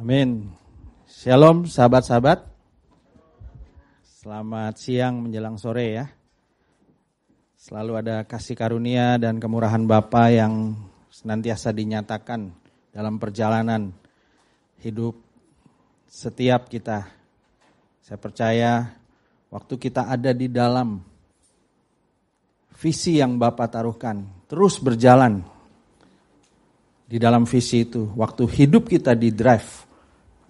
Amin. Shalom sahabat-sahabat. Selamat siang menjelang sore ya. Selalu ada kasih karunia dan kemurahan Bapa yang senantiasa dinyatakan dalam perjalanan hidup setiap kita. Saya percaya waktu kita ada di dalam visi yang Bapak taruhkan, terus berjalan di dalam visi itu. Waktu hidup kita di drive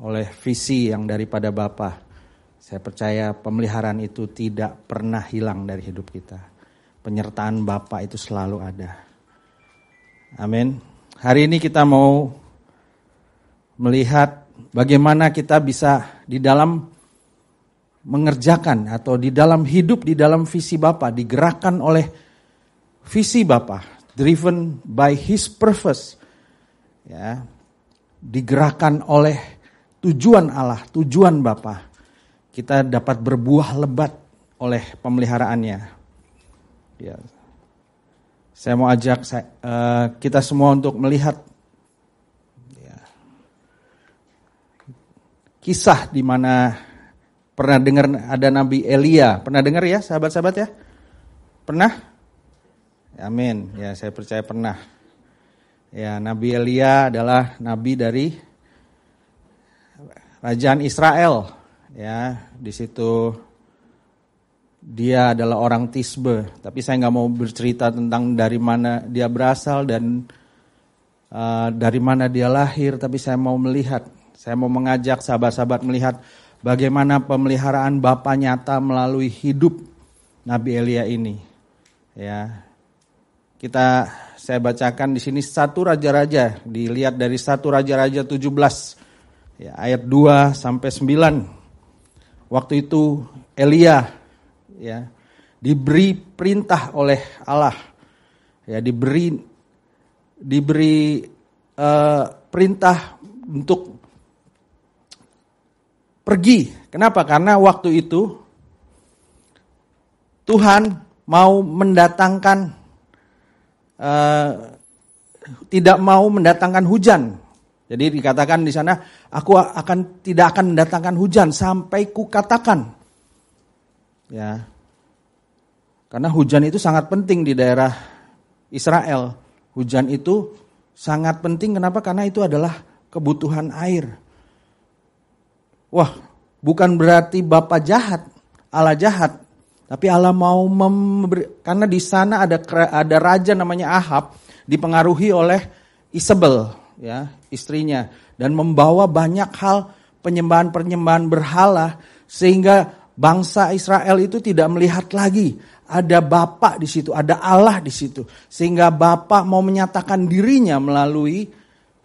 oleh visi yang daripada Bapa. Saya percaya pemeliharaan itu tidak pernah hilang dari hidup kita. Penyertaan Bapa itu selalu ada. Amin. Hari ini kita mau melihat bagaimana kita bisa di dalam mengerjakan atau di dalam hidup di dalam visi Bapa digerakkan oleh visi Bapa, driven by his purpose. Ya. Digerakkan oleh tujuan Allah, tujuan Bapa. Kita dapat berbuah lebat oleh pemeliharaannya. Ya. Saya mau ajak saya, uh, kita semua untuk melihat ya, kisah di mana pernah dengar ada Nabi Elia. Pernah dengar ya sahabat-sahabat ya? Pernah? Amin. Ya saya percaya pernah. Ya Nabi Elia adalah nabi dari kerajaan Israel. Ya di situ dia adalah orang Tisbe. Tapi saya nggak mau bercerita tentang dari mana dia berasal dan uh, dari mana dia lahir. Tapi saya mau melihat saya mau mengajak sahabat-sahabat melihat bagaimana pemeliharaan Bapa nyata melalui hidup Nabi Elia ini. Ya kita saya bacakan di sini satu raja-raja. Dilihat dari satu raja-raja 17 ya, ayat 2 sampai 9. Waktu itu Elia ya diberi perintah oleh Allah ya diberi diberi uh, perintah untuk pergi. Kenapa? Karena waktu itu Tuhan mau mendatangkan uh, tidak mau mendatangkan hujan jadi dikatakan di sana, aku akan tidak akan mendatangkan hujan sampai kukatakan. Ya. Karena hujan itu sangat penting di daerah Israel. Hujan itu sangat penting kenapa? Karena itu adalah kebutuhan air. Wah, bukan berarti Bapak jahat, Allah jahat. Tapi Allah mau memberi, karena di sana ada ada raja namanya Ahab dipengaruhi oleh Isabel, ya istrinya dan membawa banyak hal penyembahan-penyembahan berhala sehingga bangsa Israel itu tidak melihat lagi ada Bapak di situ, ada Allah di situ. Sehingga Bapak mau menyatakan dirinya melalui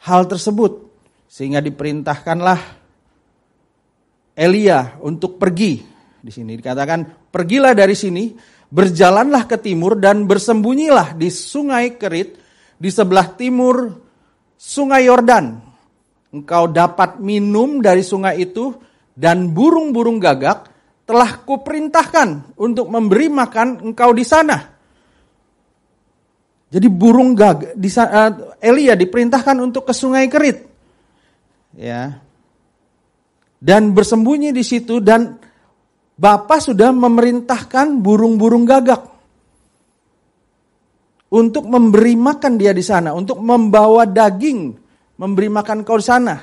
hal tersebut. Sehingga diperintahkanlah Elia untuk pergi. Di sini dikatakan, "Pergilah dari sini, berjalanlah ke timur dan bersembunyilah di sungai Kerit di sebelah timur sungai Yordan. Engkau dapat minum dari sungai itu dan burung-burung gagak telah kuperintahkan untuk memberi makan engkau di sana. Jadi burung gagak di uh, Elia diperintahkan untuk ke sungai Kerit. Ya. Dan bersembunyi di situ dan Bapak sudah memerintahkan burung-burung gagak untuk memberi makan dia di sana, untuk membawa daging, memberi makan kau di sana,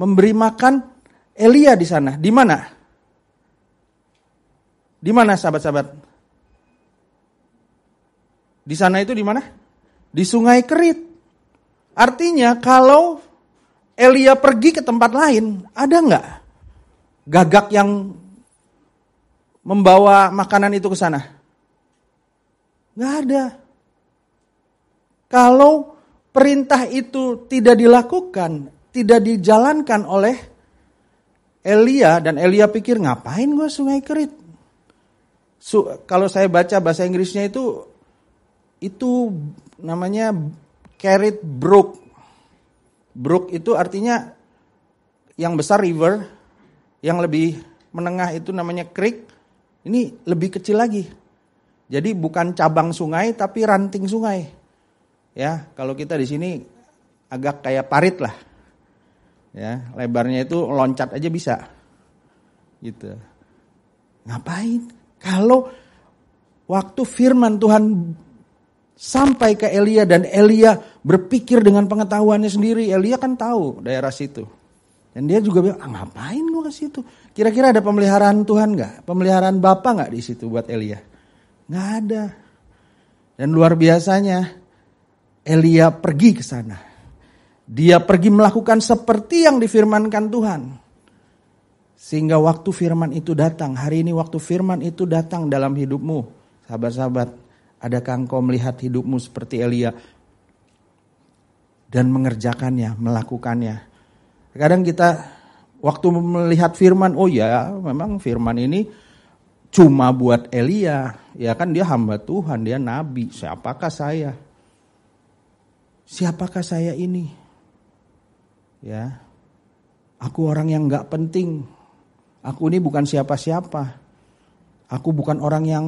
memberi makan Elia di sana. Di mana? Di mana sahabat-sahabat? Di sana itu di mana? Di Sungai Kerit. Artinya kalau Elia pergi ke tempat lain, ada nggak gagak yang membawa makanan itu ke sana? Nggak ada. Kalau perintah itu tidak dilakukan, tidak dijalankan oleh Elia dan Elia pikir ngapain gue sungai kerit? Su, kalau saya baca bahasa Inggrisnya itu itu namanya carried brook. Brook itu artinya yang besar river, yang lebih menengah itu namanya creek. Ini lebih kecil lagi. Jadi bukan cabang sungai tapi ranting sungai. Ya, kalau kita di sini agak kayak parit lah. Ya, lebarnya itu loncat aja bisa. Gitu. Ngapain? Kalau waktu firman Tuhan sampai ke Elia dan Elia berpikir dengan pengetahuannya sendiri, Elia kan tahu daerah situ. Dan dia juga bilang, ah, ngapain gua ke situ? Kira-kira ada pemeliharaan Tuhan nggak? Pemeliharaan Bapak nggak di situ buat Elia? Nggak ada. Dan luar biasanya, Elia pergi ke sana. Dia pergi melakukan seperti yang difirmankan Tuhan. Sehingga waktu firman itu datang, hari ini waktu firman itu datang dalam hidupmu. Sahabat-sahabat, adakah engkau melihat hidupmu seperti Elia? Dan mengerjakannya, melakukannya Kadang kita waktu melihat firman, oh ya memang firman ini cuma buat Elia. Ya kan dia hamba Tuhan, dia nabi. Siapakah saya? Siapakah saya ini? Ya, aku orang yang nggak penting. Aku ini bukan siapa-siapa. Aku bukan orang yang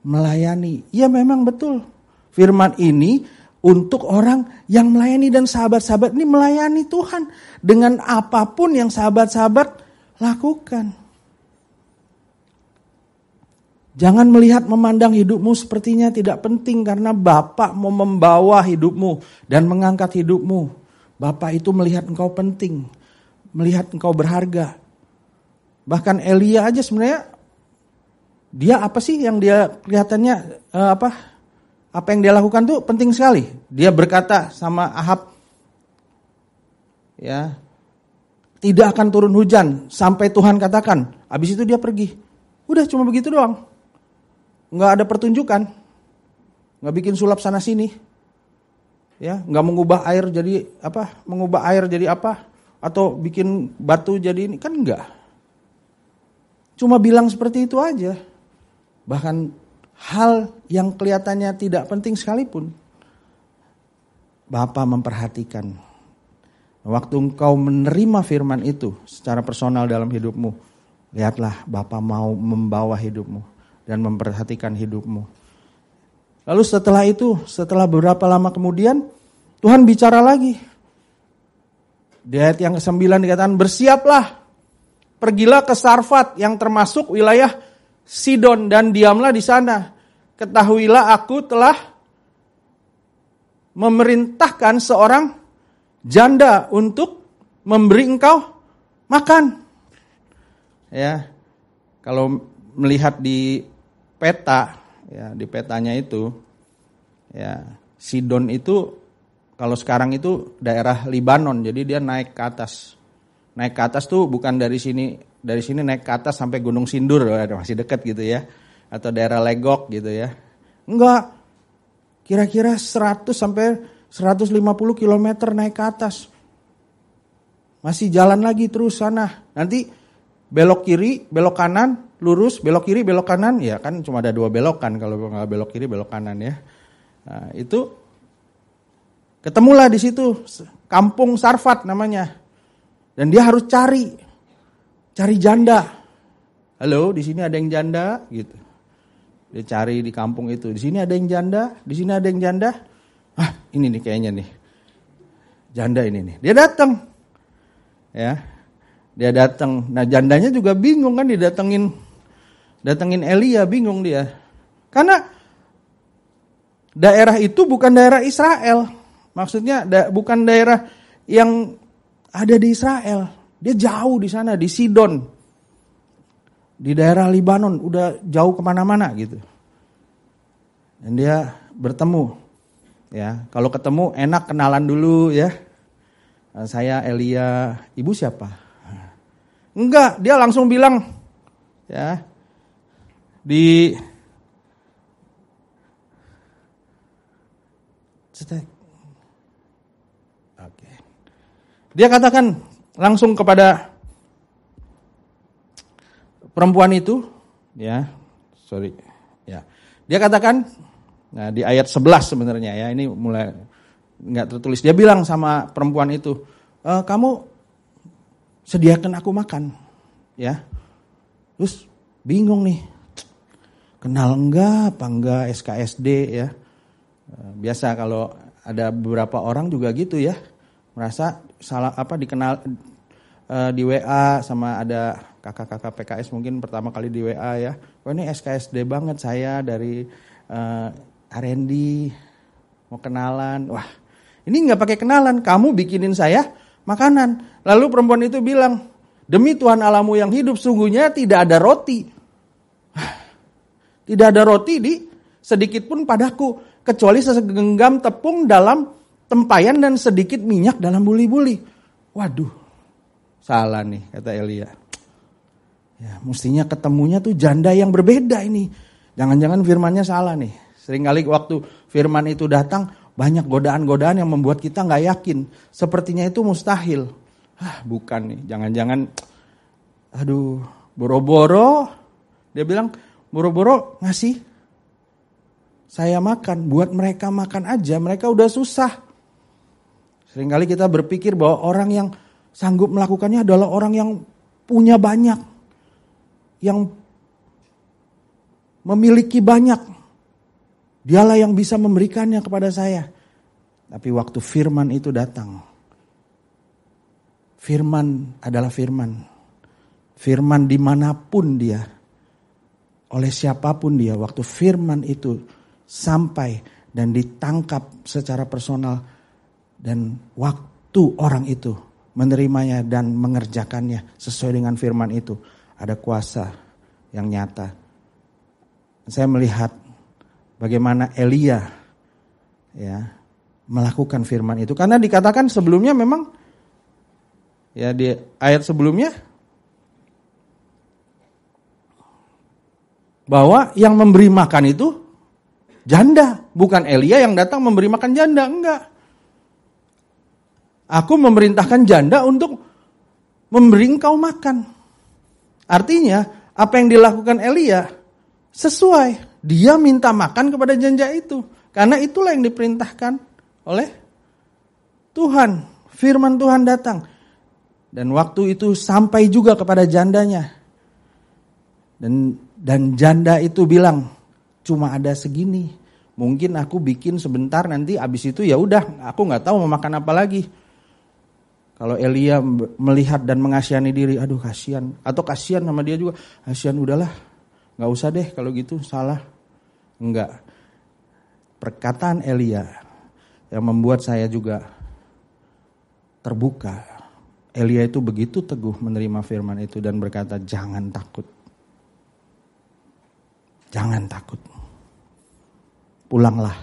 melayani. Ya memang betul. Firman ini untuk orang yang melayani dan sahabat-sahabat ini melayani Tuhan dengan apa pun yang sahabat-sahabat lakukan. Jangan melihat memandang hidupmu sepertinya tidak penting karena Bapak mau membawa hidupmu dan mengangkat hidupmu. Bapak itu melihat engkau penting, melihat engkau berharga. Bahkan Elia aja sebenarnya dia apa sih yang dia kelihatannya uh, apa apa yang dia lakukan tuh penting sekali. Dia berkata sama Ahab, ya, tidak akan turun hujan sampai Tuhan katakan. Habis itu dia pergi. Udah cuma begitu doang. Nggak ada pertunjukan. Nggak bikin sulap sana sini. Ya, nggak mengubah air jadi apa? Mengubah air jadi apa? Atau bikin batu jadi ini kan enggak. Cuma bilang seperti itu aja. Bahkan hal yang kelihatannya tidak penting sekalipun, Bapak memperhatikan. Waktu engkau menerima firman itu secara personal dalam hidupmu, lihatlah Bapak mau membawa hidupmu dan memperhatikan hidupmu. Lalu setelah itu, setelah beberapa lama kemudian, Tuhan bicara lagi. Di ayat yang ke-9 dikatakan, bersiaplah, pergilah ke Sarfat yang termasuk wilayah Sidon dan diamlah di sana. Ketahuilah aku telah memerintahkan seorang janda untuk memberi engkau makan. Ya. Kalau melihat di peta ya di petanya itu ya Sidon itu kalau sekarang itu daerah Libanon jadi dia naik ke atas. Naik ke atas tuh bukan dari sini dari sini naik ke atas sampai Gunung Sindur, masih dekat gitu ya. Atau daerah Legok gitu ya. Enggak. Kira-kira 100 sampai 150 km naik ke atas. Masih jalan lagi terus sana. Nanti belok kiri, belok kanan, lurus, belok kiri, belok kanan. Ya kan cuma ada dua belokan kalau nggak belok kiri, belok kanan ya. Nah, itu ketemulah di situ kampung Sarfat namanya. Dan dia harus cari cari janda. Halo, di sini ada yang janda gitu. Dia cari di kampung itu. Di sini ada yang janda, di sini ada yang janda. Ah, ini nih kayaknya nih. Janda ini nih. Dia datang. Ya. Dia datang. Nah, jandanya juga bingung kan didatengin datengin Elia, bingung dia. Karena daerah itu bukan daerah Israel. Maksudnya da, bukan daerah yang ada di Israel. Dia jauh di sana, di Sidon. Di daerah Libanon, udah jauh ke mana-mana gitu. Dan dia bertemu. Ya, kalau ketemu enak kenalan dulu ya. Eh, saya Elia, ibu siapa? Enggak, dia langsung bilang ya di Oke. Dia katakan, langsung kepada perempuan itu, ya, sorry, ya, dia katakan, nah di ayat 11 sebenarnya ya, ini mulai nggak tertulis. Dia bilang sama perempuan itu, e, kamu sediakan aku makan, ya. Terus bingung nih, kenal enggak apa enggak SKSD ya. Eh, biasa kalau ada beberapa orang juga gitu ya merasa salah apa dikenal uh, di WA sama ada kakak-kakak PKS mungkin pertama kali di WA ya. Wah ini SKSD banget saya dari uh, R&D mau kenalan. Wah ini nggak pakai kenalan, kamu bikinin saya makanan. Lalu perempuan itu bilang, demi Tuhan alamu yang hidup sungguhnya tidak ada roti. Tidak ada roti di sedikit pun padaku. Kecuali segenggam tepung dalam tempayan dan sedikit minyak dalam buli-buli. Waduh, salah nih kata Elia. Ya, mestinya ketemunya tuh janda yang berbeda ini. Jangan-jangan firmannya salah nih. Seringkali waktu firman itu datang, banyak godaan-godaan yang membuat kita nggak yakin. Sepertinya itu mustahil. Ah, bukan nih, jangan-jangan, aduh, boro-boro. Dia bilang, boro-boro ngasih saya makan, buat mereka makan aja, mereka udah susah. Seringkali kita berpikir bahwa orang yang sanggup melakukannya adalah orang yang punya banyak, yang memiliki banyak. Dialah yang bisa memberikannya kepada saya. Tapi waktu firman itu datang, firman adalah firman. Firman di mana pun dia, oleh siapa pun dia, waktu firman itu sampai dan ditangkap secara personal dan waktu orang itu menerimanya dan mengerjakannya sesuai dengan firman itu ada kuasa yang nyata. Saya melihat bagaimana Elia ya melakukan firman itu karena dikatakan sebelumnya memang ya di ayat sebelumnya bahwa yang memberi makan itu janda, bukan Elia yang datang memberi makan janda, enggak. Aku memerintahkan janda untuk memberi engkau makan. Artinya, apa yang dilakukan Elia sesuai. Dia minta makan kepada janda itu. Karena itulah yang diperintahkan oleh Tuhan. Firman Tuhan datang. Dan waktu itu sampai juga kepada jandanya. Dan dan janda itu bilang, cuma ada segini. Mungkin aku bikin sebentar nanti abis itu ya udah aku nggak tahu mau makan apa lagi. Kalau Elia melihat dan mengasihani diri, aduh kasihan atau kasihan sama dia juga, kasihan udahlah, nggak usah deh kalau gitu salah. Enggak. Perkataan Elia yang membuat saya juga terbuka. Elia itu begitu teguh menerima firman itu dan berkata, "Jangan takut. Jangan takut." pulanglah.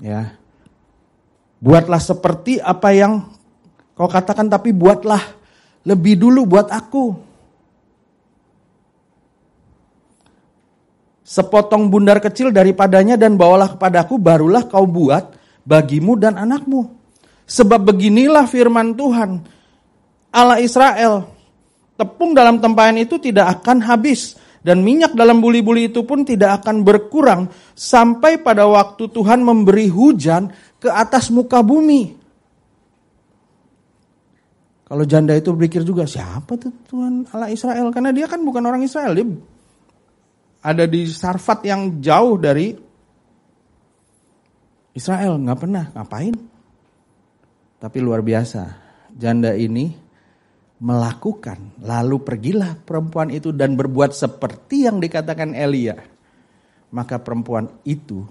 Ya. Buatlah seperti apa yang kau katakan tapi buatlah lebih dulu buat aku. Sepotong bundar kecil daripadanya dan bawalah kepadaku barulah kau buat bagimu dan anakmu. Sebab beginilah firman Tuhan. Allah Israel. Tepung dalam tempayan itu tidak akan habis dan minyak dalam buli-buli itu pun tidak akan berkurang sampai pada waktu Tuhan memberi hujan ke atas muka bumi. Kalau janda itu berpikir juga siapa tuh Tuhan Allah Israel karena dia kan bukan orang Israel dia ada di Sarfat yang jauh dari Israel nggak pernah ngapain tapi luar biasa janda ini melakukan. Lalu pergilah perempuan itu dan berbuat seperti yang dikatakan Elia. Maka perempuan itu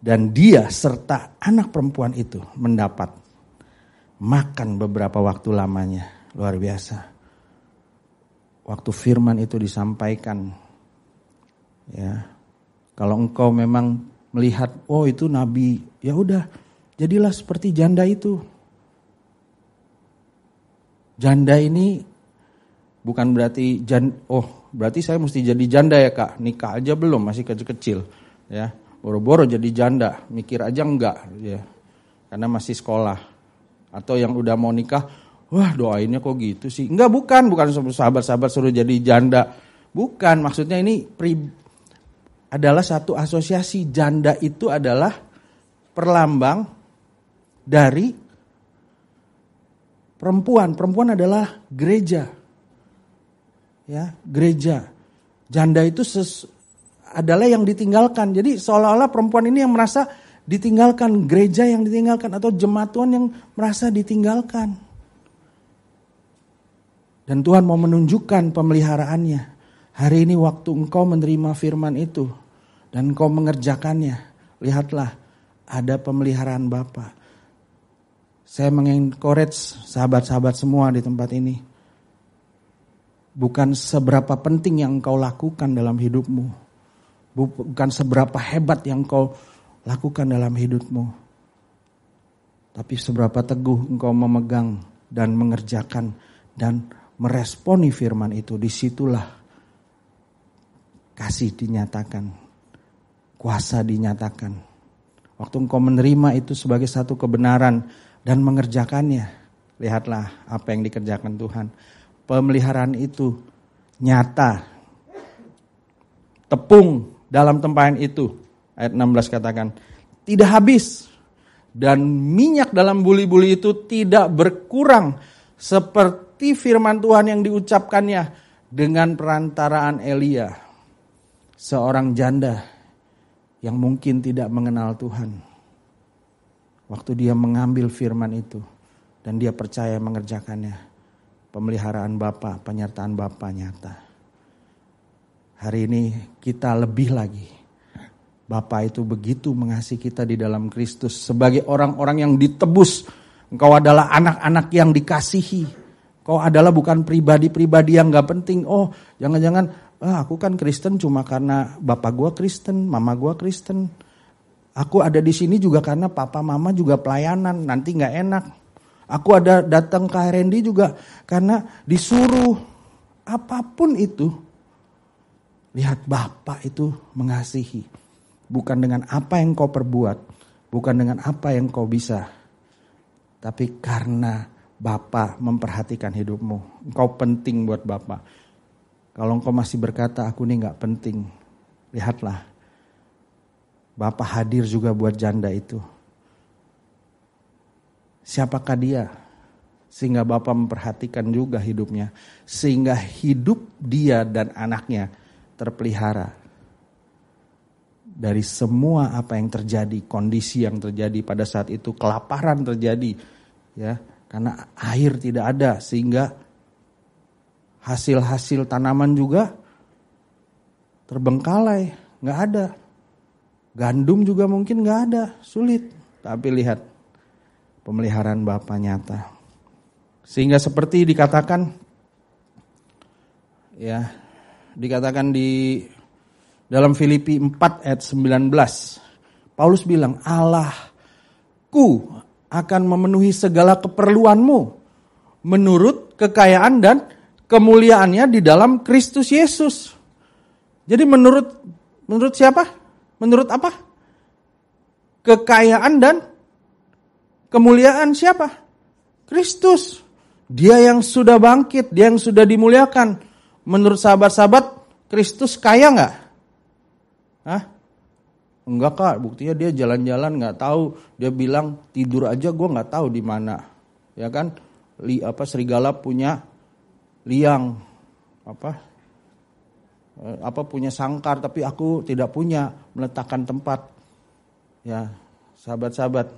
dan dia serta anak perempuan itu mendapat makan beberapa waktu lamanya. Luar biasa. Waktu firman itu disampaikan. Ya. Kalau engkau memang melihat, oh itu nabi, ya udah, jadilah seperti janda itu Janda ini bukan berarti jan oh berarti saya mesti jadi janda ya kak. Nikah aja belum masih kecil-kecil ya. Boro-boro jadi janda mikir aja enggak ya. Karena masih sekolah. Atau yang udah mau nikah wah doainnya kok gitu sih? Enggak bukan. Bukan sahabat-sahabat suruh jadi janda. Bukan. Maksudnya ini pri, adalah satu asosiasi. Janda itu adalah perlambang dari perempuan. Perempuan adalah gereja. Ya, gereja. Janda itu ses, adalah yang ditinggalkan. Jadi seolah-olah perempuan ini yang merasa ditinggalkan, gereja yang ditinggalkan atau jemaat Tuhan yang merasa ditinggalkan. Dan Tuhan mau menunjukkan pemeliharaannya. Hari ini waktu engkau menerima firman itu dan engkau mengerjakannya, lihatlah ada pemeliharaan Bapa. Saya mengencourage sahabat-sahabat semua di tempat ini. Bukan seberapa penting yang engkau lakukan dalam hidupmu. Bukan seberapa hebat yang engkau lakukan dalam hidupmu. Tapi seberapa teguh engkau memegang dan mengerjakan dan meresponi firman itu. Di situlah kasih dinyatakan. Kuasa dinyatakan. Waktu engkau menerima itu sebagai satu kebenaran dan mengerjakannya. Lihatlah apa yang dikerjakan Tuhan. Pemeliharaan itu nyata. Tepung dalam tempayan itu. Ayat 16 katakan. Tidak habis. Dan minyak dalam buli-buli itu tidak berkurang. Seperti firman Tuhan yang diucapkannya. Dengan perantaraan Elia. Seorang janda yang mungkin tidak mengenal Tuhan waktu dia mengambil firman itu dan dia percaya mengerjakannya. Pemeliharaan Bapa, penyertaan Bapa nyata. Hari ini kita lebih lagi. Bapa itu begitu mengasihi kita di dalam Kristus sebagai orang-orang yang ditebus. Engkau adalah anak-anak yang dikasihi. Kau adalah bukan pribadi-pribadi yang gak penting. Oh, jangan-jangan ah, aku kan Kristen cuma karena bapak gua Kristen, mama gua Kristen Aku ada di sini juga karena papa mama juga pelayanan, nanti nggak enak. Aku ada datang ke HRND juga karena disuruh apa pun itu. Lihat Bapak itu mengasihi. Bukan dengan apa yang kau perbuat, bukan dengan apa yang kau bisa. Tapi karena Bapak memperhatikan hidupmu. Engkau penting buat Bapak. Kalau engkau masih berkata aku ini nggak penting, lihatlah Bapak hadir juga buat janda itu. Siapakah dia? Sehingga Bapak memperhatikan juga hidupnya. Sehingga hidup dia dan anaknya terpelihara. Dari semua apa yang terjadi, kondisi yang terjadi pada saat itu, kelaparan terjadi. ya Karena air tidak ada sehingga hasil-hasil tanaman juga terbengkalai, nggak ada. Gandum juga mungkin nggak ada, sulit. Tapi lihat pemeliharaan Bapa nyata. Sehingga seperti dikatakan ya, dikatakan di dalam Filipi 4 ayat 19. Paulus bilang, Allahku akan memenuhi segala keperluanmu menurut kekayaan dan kemuliaannya di dalam Kristus Yesus. Jadi menurut menurut siapa? Menurut apa? Kekayaan dan kemuliaan siapa? Kristus. Dia yang sudah bangkit, dia yang sudah dimuliakan. Menurut sahabat-sahabat, Kristus kaya nggak? Hah? Enggak kak, buktinya dia jalan-jalan nggak tahu. Dia bilang tidur aja gue nggak tahu di mana, ya kan? Li, apa serigala punya liang, apa apa punya sangkar tapi aku tidak punya meletakkan tempat. Ya, sahabat-sahabat,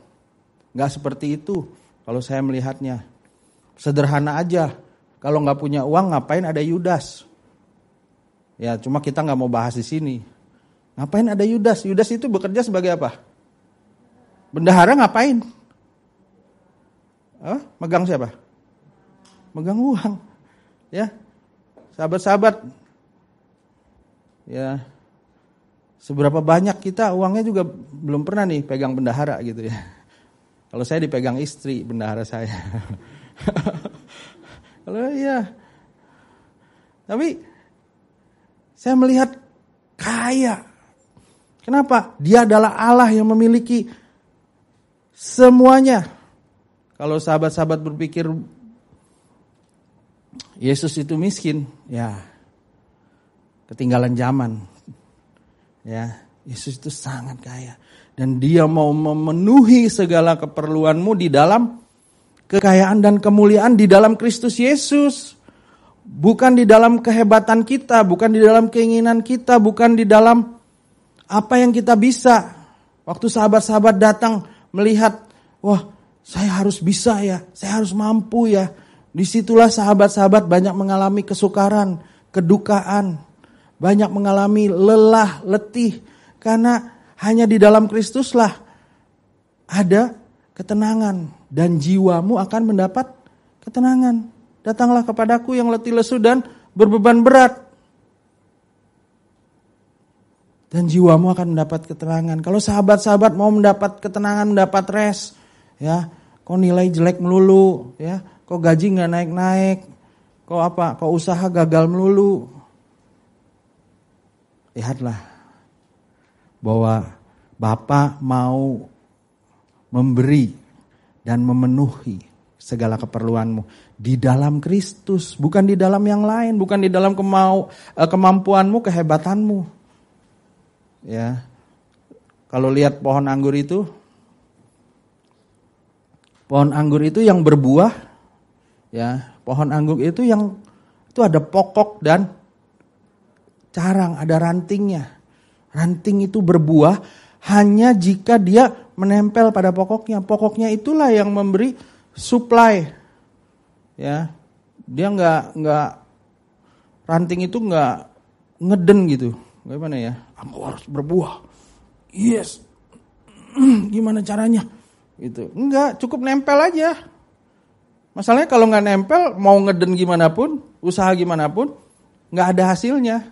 nggak seperti itu kalau saya melihatnya. Sederhana aja. Kalau nggak punya uang ngapain ada Yudas? Ya, cuma kita nggak mau bahas di sini. Ngapain ada Yudas? Yudas itu bekerja sebagai apa? Bendahara ngapain? Hah? Megang siapa? Megang uang. Ya, sahabat-sahabat, ya seberapa banyak kita uangnya juga belum pernah nih pegang bendahara gitu ya. Kalau saya dipegang istri bendahara saya. Kalau iya. Tapi saya melihat kaya. Kenapa? Dia adalah Allah yang memiliki semuanya. Kalau sahabat-sahabat berpikir Yesus itu miskin, ya ketinggalan zaman. Ya, Yesus itu sangat kaya dan dia mau memenuhi segala keperluanmu di dalam kekayaan dan kemuliaan di dalam Kristus Yesus. Bukan di dalam kehebatan kita, bukan di dalam keinginan kita, bukan di dalam apa yang kita bisa. Waktu sahabat-sahabat datang melihat, wah saya harus bisa ya, saya harus mampu ya. Di situlah sahabat-sahabat banyak mengalami kesukaran, kedukaan, banyak mengalami lelah, letih. Karena hanya di dalam Kristuslah ada ketenangan dan jiwamu akan mendapat ketenangan. Datanglah kepadaku yang letih lesu dan berbeban berat. Dan jiwamu akan mendapat ketenangan. Kalau sahabat-sahabat mau mendapat ketenangan, mendapat rest, ya, kok nilai jelek melulu, ya, kok gaji nggak naik-naik, kok apa, kok usaha gagal melulu. Lihatlah bahwa Bapak mau memberi dan memenuhi segala keperluanmu di dalam Kristus, bukan di dalam yang lain, bukan di dalam kemau, eh, kemampuanmu, kehebatanmu. Ya. Kalau lihat pohon anggur itu pohon anggur itu yang berbuah ya, pohon anggur itu yang itu ada pokok dan carang, ada rantingnya. Ranting itu berbuah hanya jika dia menempel pada pokoknya. Pokoknya itulah yang memberi supply. Ya. Dia nggak nggak ranting itu nggak ngeden gitu. Bagaimana ya? Aku harus berbuah. Yes. Gimana caranya? Itu enggak, cukup nempel aja. Masalahnya kalau nggak nempel, mau ngeden gimana pun, usaha gimana pun, nggak ada hasilnya.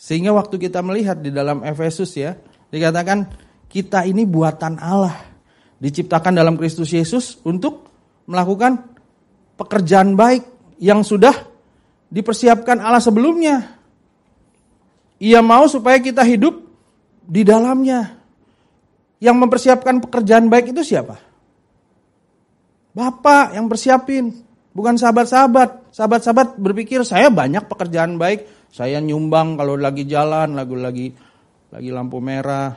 Sehingga waktu kita melihat di dalam Efesus ya, dikatakan kita ini buatan Allah. Diciptakan dalam Kristus Yesus untuk melakukan pekerjaan baik yang sudah dipersiapkan Allah sebelumnya. Ia mau supaya kita hidup di dalamnya. Yang mempersiapkan pekerjaan baik itu siapa? Bapak yang persiapin, bukan sahabat-sahabat. Sahabat-sahabat berpikir saya banyak pekerjaan baik, saya nyumbang kalau lagi jalan, lagu lagi lagi lampu merah.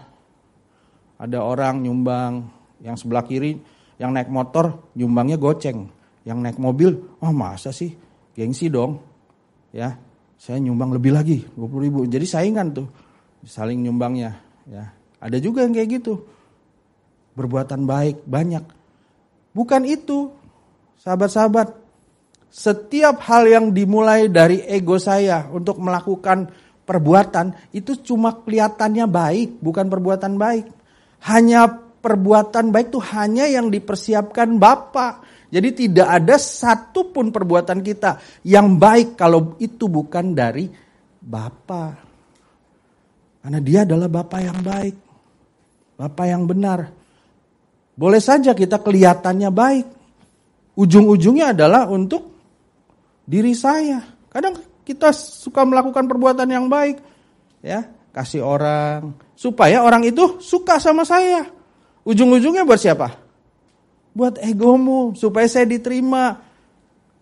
Ada orang nyumbang, yang sebelah kiri yang naik motor nyumbangnya goceng, yang naik mobil, oh masa sih, gengsi dong, ya. Saya nyumbang lebih lagi, 20 ribu. Jadi saingan tuh, saling nyumbangnya. Ya. Ada juga yang kayak gitu berbuatan baik banyak. Bukan itu, sahabat-sahabat. Setiap hal yang dimulai dari ego saya untuk melakukan perbuatan itu cuma kelihatannya baik, bukan perbuatan baik. Hanya perbuatan baik itu hanya yang dipersiapkan Bapak. Jadi tidak ada satupun perbuatan kita yang baik kalau itu bukan dari Bapak. Karena dia adalah Bapak yang baik. Bapak yang benar. Boleh saja kita kelihatannya baik. Ujung-ujungnya adalah untuk diri saya. Kadang kita suka melakukan perbuatan yang baik. Ya, kasih orang supaya orang itu suka sama saya. Ujung-ujungnya buat siapa? Buat egomu, supaya saya diterima.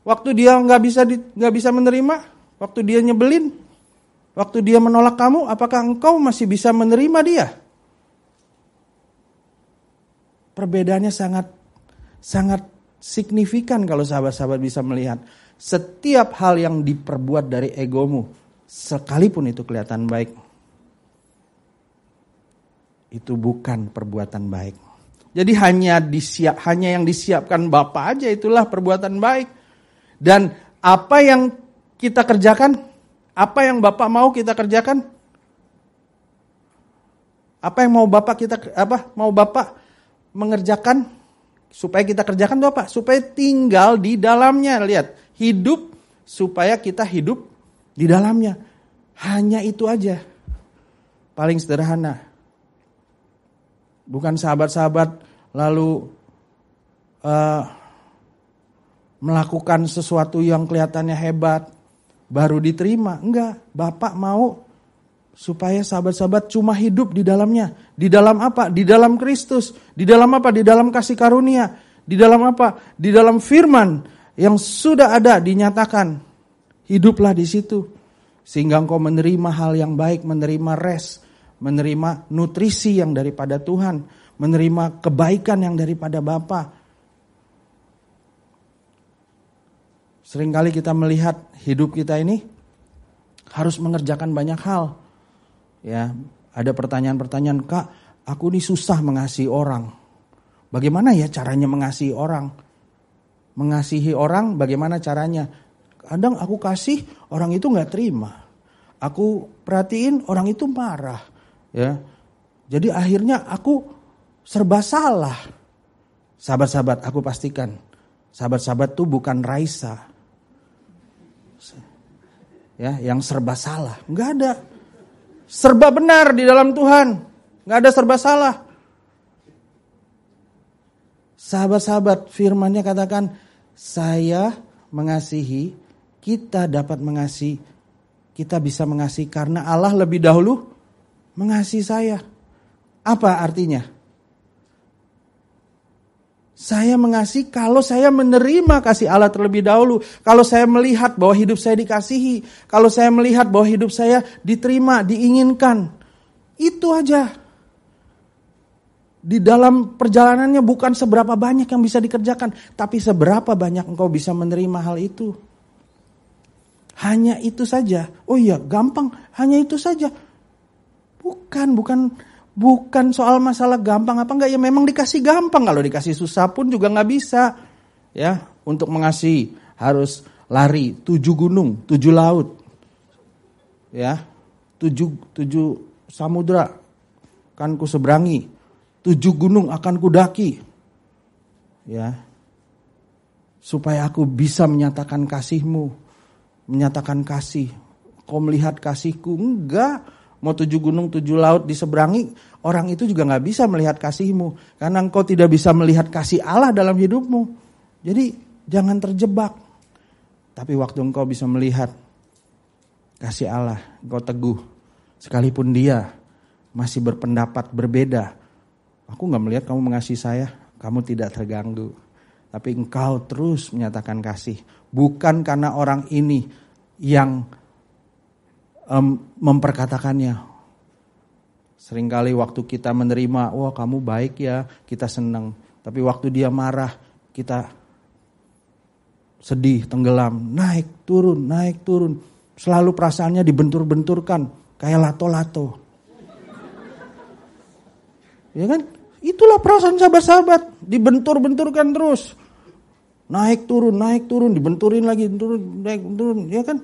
Waktu dia nggak bisa nggak bisa menerima, waktu dia nyebelin, waktu dia menolak kamu, apakah engkau masih bisa menerima dia? Perbedaannya sangat sangat signifikan kalau sahabat-sahabat bisa melihat. Setiap hal yang diperbuat dari egomu, sekalipun itu kelihatan baik, itu bukan perbuatan baik. Jadi hanya disiap, hanya yang disiapkan Bapak aja itulah perbuatan baik. Dan apa yang kita kerjakan, apa yang Bapak mau kita kerjakan, apa yang mau Bapak kita apa mau Bapak mengerjakan supaya kita kerjakan itu apa? Supaya tinggal di dalamnya. Lihat, hidup supaya kita hidup di dalamnya. Hanya itu aja. Paling sederhana. Bukan sahabat-sahabat lalu uh, melakukan sesuatu yang kelihatannya hebat baru diterima. Enggak, Bapak mau supaya sahabat-sahabat cuma hidup di dalamnya. Di dalam apa? Di dalam Kristus. Di dalam apa? Di dalam kasih karunia. Di dalam apa? Di dalam firman yang sudah ada dinyatakan. Hiduplah di situ. Sehingga engkau menerima hal yang baik, menerima rest, menerima nutrisi yang daripada Tuhan, menerima kebaikan yang daripada Bapa. Seringkali kita melihat hidup kita ini harus mengerjakan banyak hal. Ya, ada pertanyaan-pertanyaan, Kak, aku ini susah mengasihi orang. Bagaimana ya caranya mengasihi orang? Mengasihi orang bagaimana caranya? Kadang aku kasih orang itu nggak terima. Aku perhatiin orang itu marah. Ya, jadi akhirnya aku serba salah. Sahabat-sahabat, aku pastikan sahabat-sahabat tuh bukan Raisa. Ya, yang serba salah. Enggak ada. Serba benar di dalam Tuhan. Enggak ada serba salah. Sahabat-sahabat firmannya katakan, saya mengasihi, kita dapat mengasihi, kita bisa mengasihi karena Allah lebih dahulu mengasihi saya. Apa artinya? Saya mengasihi kalau saya menerima kasih Allah terlebih dahulu. Kalau saya melihat bahwa hidup saya dikasihi. Kalau saya melihat bahwa hidup saya diterima, diinginkan. Itu aja. Di dalam perjalanannya bukan seberapa banyak yang bisa dikerjakan. Tapi seberapa banyak engkau bisa menerima hal itu. Hanya itu saja. Oh iya gampang. Hanya itu saja. Bukan, bukan Bukan soal masalah gampang apa enggak ya memang dikasih gampang kalau dikasih susah pun juga nggak bisa ya untuk mengasihi harus lari tujuh gunung tujuh laut ya tujuh tujuh samudra kan ku seberangi tujuh gunung akan kudaki ya supaya aku bisa menyatakan kasihmu menyatakan kasih kau melihat kasihku enggak mau tujuh gunung, tujuh laut diseberangi, orang itu juga nggak bisa melihat kasihmu. Karena engkau tidak bisa melihat kasih Allah dalam hidupmu. Jadi jangan terjebak. Tapi waktu engkau bisa melihat kasih Allah, engkau teguh. Sekalipun dia masih berpendapat berbeda. Aku nggak melihat kamu mengasihi saya, kamu tidak terganggu. Tapi engkau terus menyatakan kasih. Bukan karena orang ini yang um, memperkatakannya. Seringkali waktu kita menerima, wah kamu baik ya, kita senang. Tapi waktu dia marah, kita sedih, tenggelam, naik, turun, naik, turun. Selalu perasaannya dibentur-benturkan, kayak lato-lato. Ya kan? Itulah perasaan sahabat-sahabat, dibentur-benturkan terus. Naik turun, naik turun, dibenturin lagi, turun, naik turun, ya kan?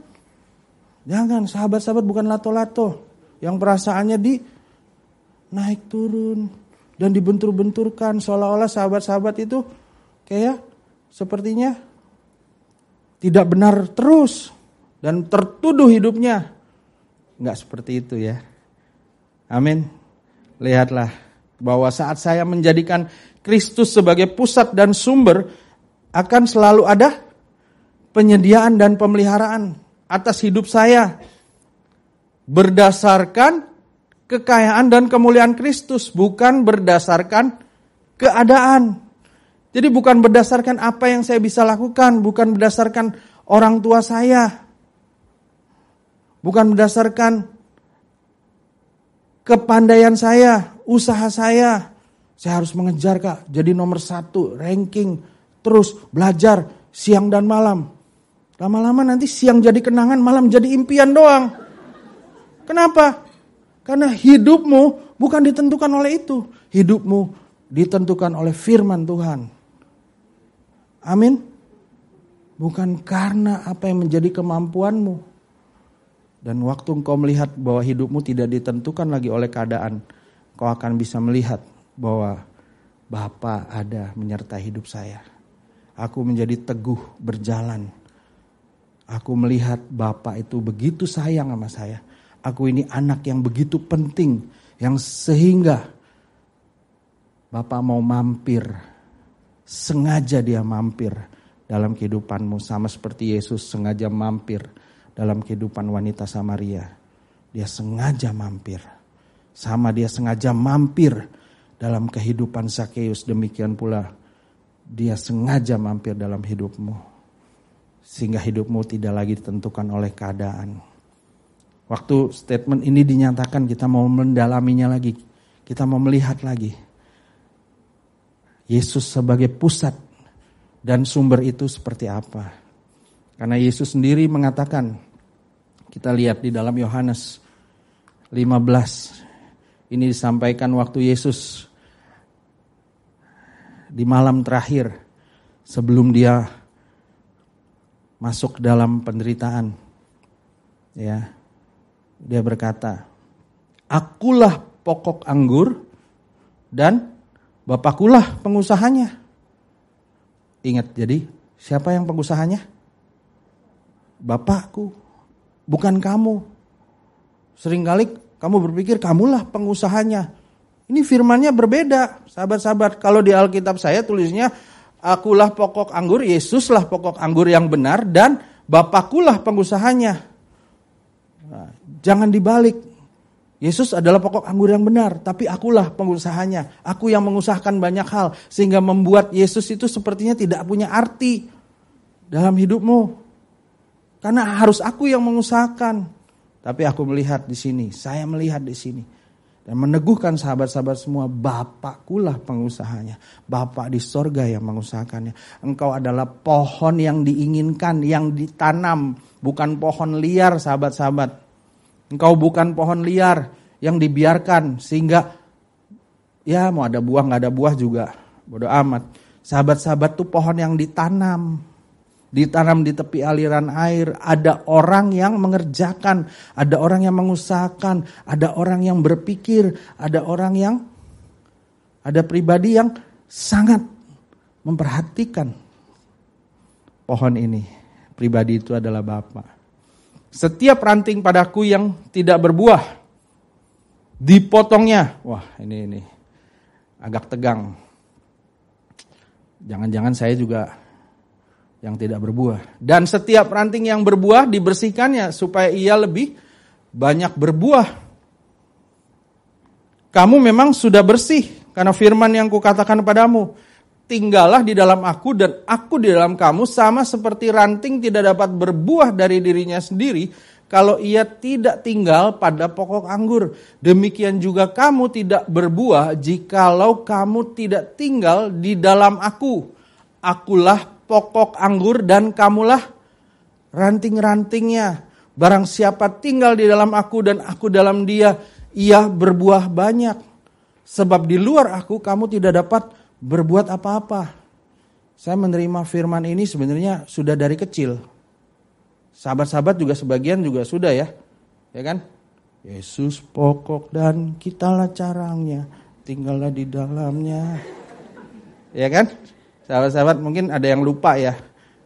Jangan sahabat-sahabat bukan lato-lato yang perasaannya di naik turun dan dibentur-benturkan seolah-olah sahabat-sahabat itu kayak sepertinya tidak benar terus dan tertuduh hidupnya. Enggak seperti itu ya. Amin. Lihatlah bahwa saat saya menjadikan Kristus sebagai pusat dan sumber akan selalu ada penyediaan dan pemeliharaan atas hidup saya berdasarkan kekayaan dan kemuliaan Kristus, bukan berdasarkan keadaan. Jadi bukan berdasarkan apa yang saya bisa lakukan, bukan berdasarkan orang tua saya, bukan berdasarkan kepandaian saya, usaha saya. Saya harus mengejar kak, jadi nomor satu, ranking, terus belajar siang dan malam. Lama-lama nanti siang jadi kenangan, malam jadi impian doang. Kenapa? Karena hidupmu bukan ditentukan oleh itu. Hidupmu ditentukan oleh firman Tuhan. Amin. Bukan karena apa yang menjadi kemampuanmu. Dan waktu engkau melihat bahwa hidupmu tidak ditentukan lagi oleh keadaan, kau akan bisa melihat bahwa Bapa ada menyertai hidup saya. Aku menjadi teguh berjalan Aku melihat Bapak itu begitu sayang sama saya. Aku ini anak yang begitu penting. Yang sehingga Bapak mau mampir. Sengaja dia mampir dalam kehidupanmu. Sama seperti Yesus sengaja mampir dalam kehidupan wanita Samaria. Dia sengaja mampir. Sama dia sengaja mampir dalam kehidupan Sakeus. Demikian pula dia sengaja mampir dalam hidupmu sehingga hidupmu tidak lagi ditentukan oleh keadaan. Waktu statement ini dinyatakan kita mau mendalaminya lagi, kita mau melihat lagi. Yesus sebagai pusat dan sumber itu seperti apa. Karena Yesus sendiri mengatakan, kita lihat di dalam Yohanes 15, Ini disampaikan waktu Yesus di malam terakhir sebelum dia masuk dalam penderitaan. Ya. Dia berkata, "Akulah pokok anggur dan Bapakulah pengusahanya." Ingat, jadi siapa yang pengusahanya? Bapakku, bukan kamu. Seringkali kamu berpikir kamulah pengusahanya. Ini firmannya berbeda, sahabat-sahabat. Kalau di Alkitab saya tulisnya, akulah pokok anggur, Yesuslah pokok anggur yang benar, dan Bapakulah pengusahanya. Nah, jangan dibalik. Yesus adalah pokok anggur yang benar, tapi akulah pengusahanya. Aku yang mengusahakan banyak hal, sehingga membuat Yesus itu sepertinya tidak punya arti dalam hidupmu. Karena harus aku yang mengusahakan. Tapi aku melihat di sini, saya melihat di sini dan meneguhkan sahabat-sahabat semua, Bapakkulah pengusahanya. Bapak di sorga yang mengusahakannya. Engkau adalah pohon yang diinginkan, yang ditanam. Bukan pohon liar sahabat-sahabat. Engkau bukan pohon liar yang dibiarkan sehingga ya mau ada buah nggak ada buah juga. Bodoh amat. Sahabat-sahabat tuh pohon yang ditanam ditanam di tepi aliran air, ada orang yang mengerjakan, ada orang yang mengusahakan, ada orang yang berpikir, ada orang yang ada pribadi yang sangat memperhatikan pohon ini. Pribadi itu adalah Bapak. Setiap ranting padaku yang tidak berbuah dipotongnya. Wah, ini ini agak tegang. Jangan-jangan saya juga yang tidak berbuah. Dan setiap ranting yang berbuah dibersihkannya supaya ia lebih banyak berbuah. Kamu memang sudah bersih karena firman yang kukatakan padamu. Tinggallah di dalam aku dan aku di dalam kamu sama seperti ranting tidak dapat berbuah dari dirinya sendiri kalau ia tidak tinggal pada pokok anggur. Demikian juga kamu tidak berbuah jikalau kamu tidak tinggal di dalam aku. Akulah pokok anggur dan kamulah ranting-rantingnya. Barang siapa tinggal di dalam aku dan aku dalam dia, ia berbuah banyak. Sebab di luar aku kamu tidak dapat berbuat apa-apa. Saya menerima firman ini sebenarnya sudah dari kecil. Sahabat-sahabat juga sebagian juga sudah ya. Ya kan? Yesus pokok dan kitalah carangnya. Tinggallah di dalamnya. Ya kan? Sahabat-sahabat mungkin ada yang lupa ya.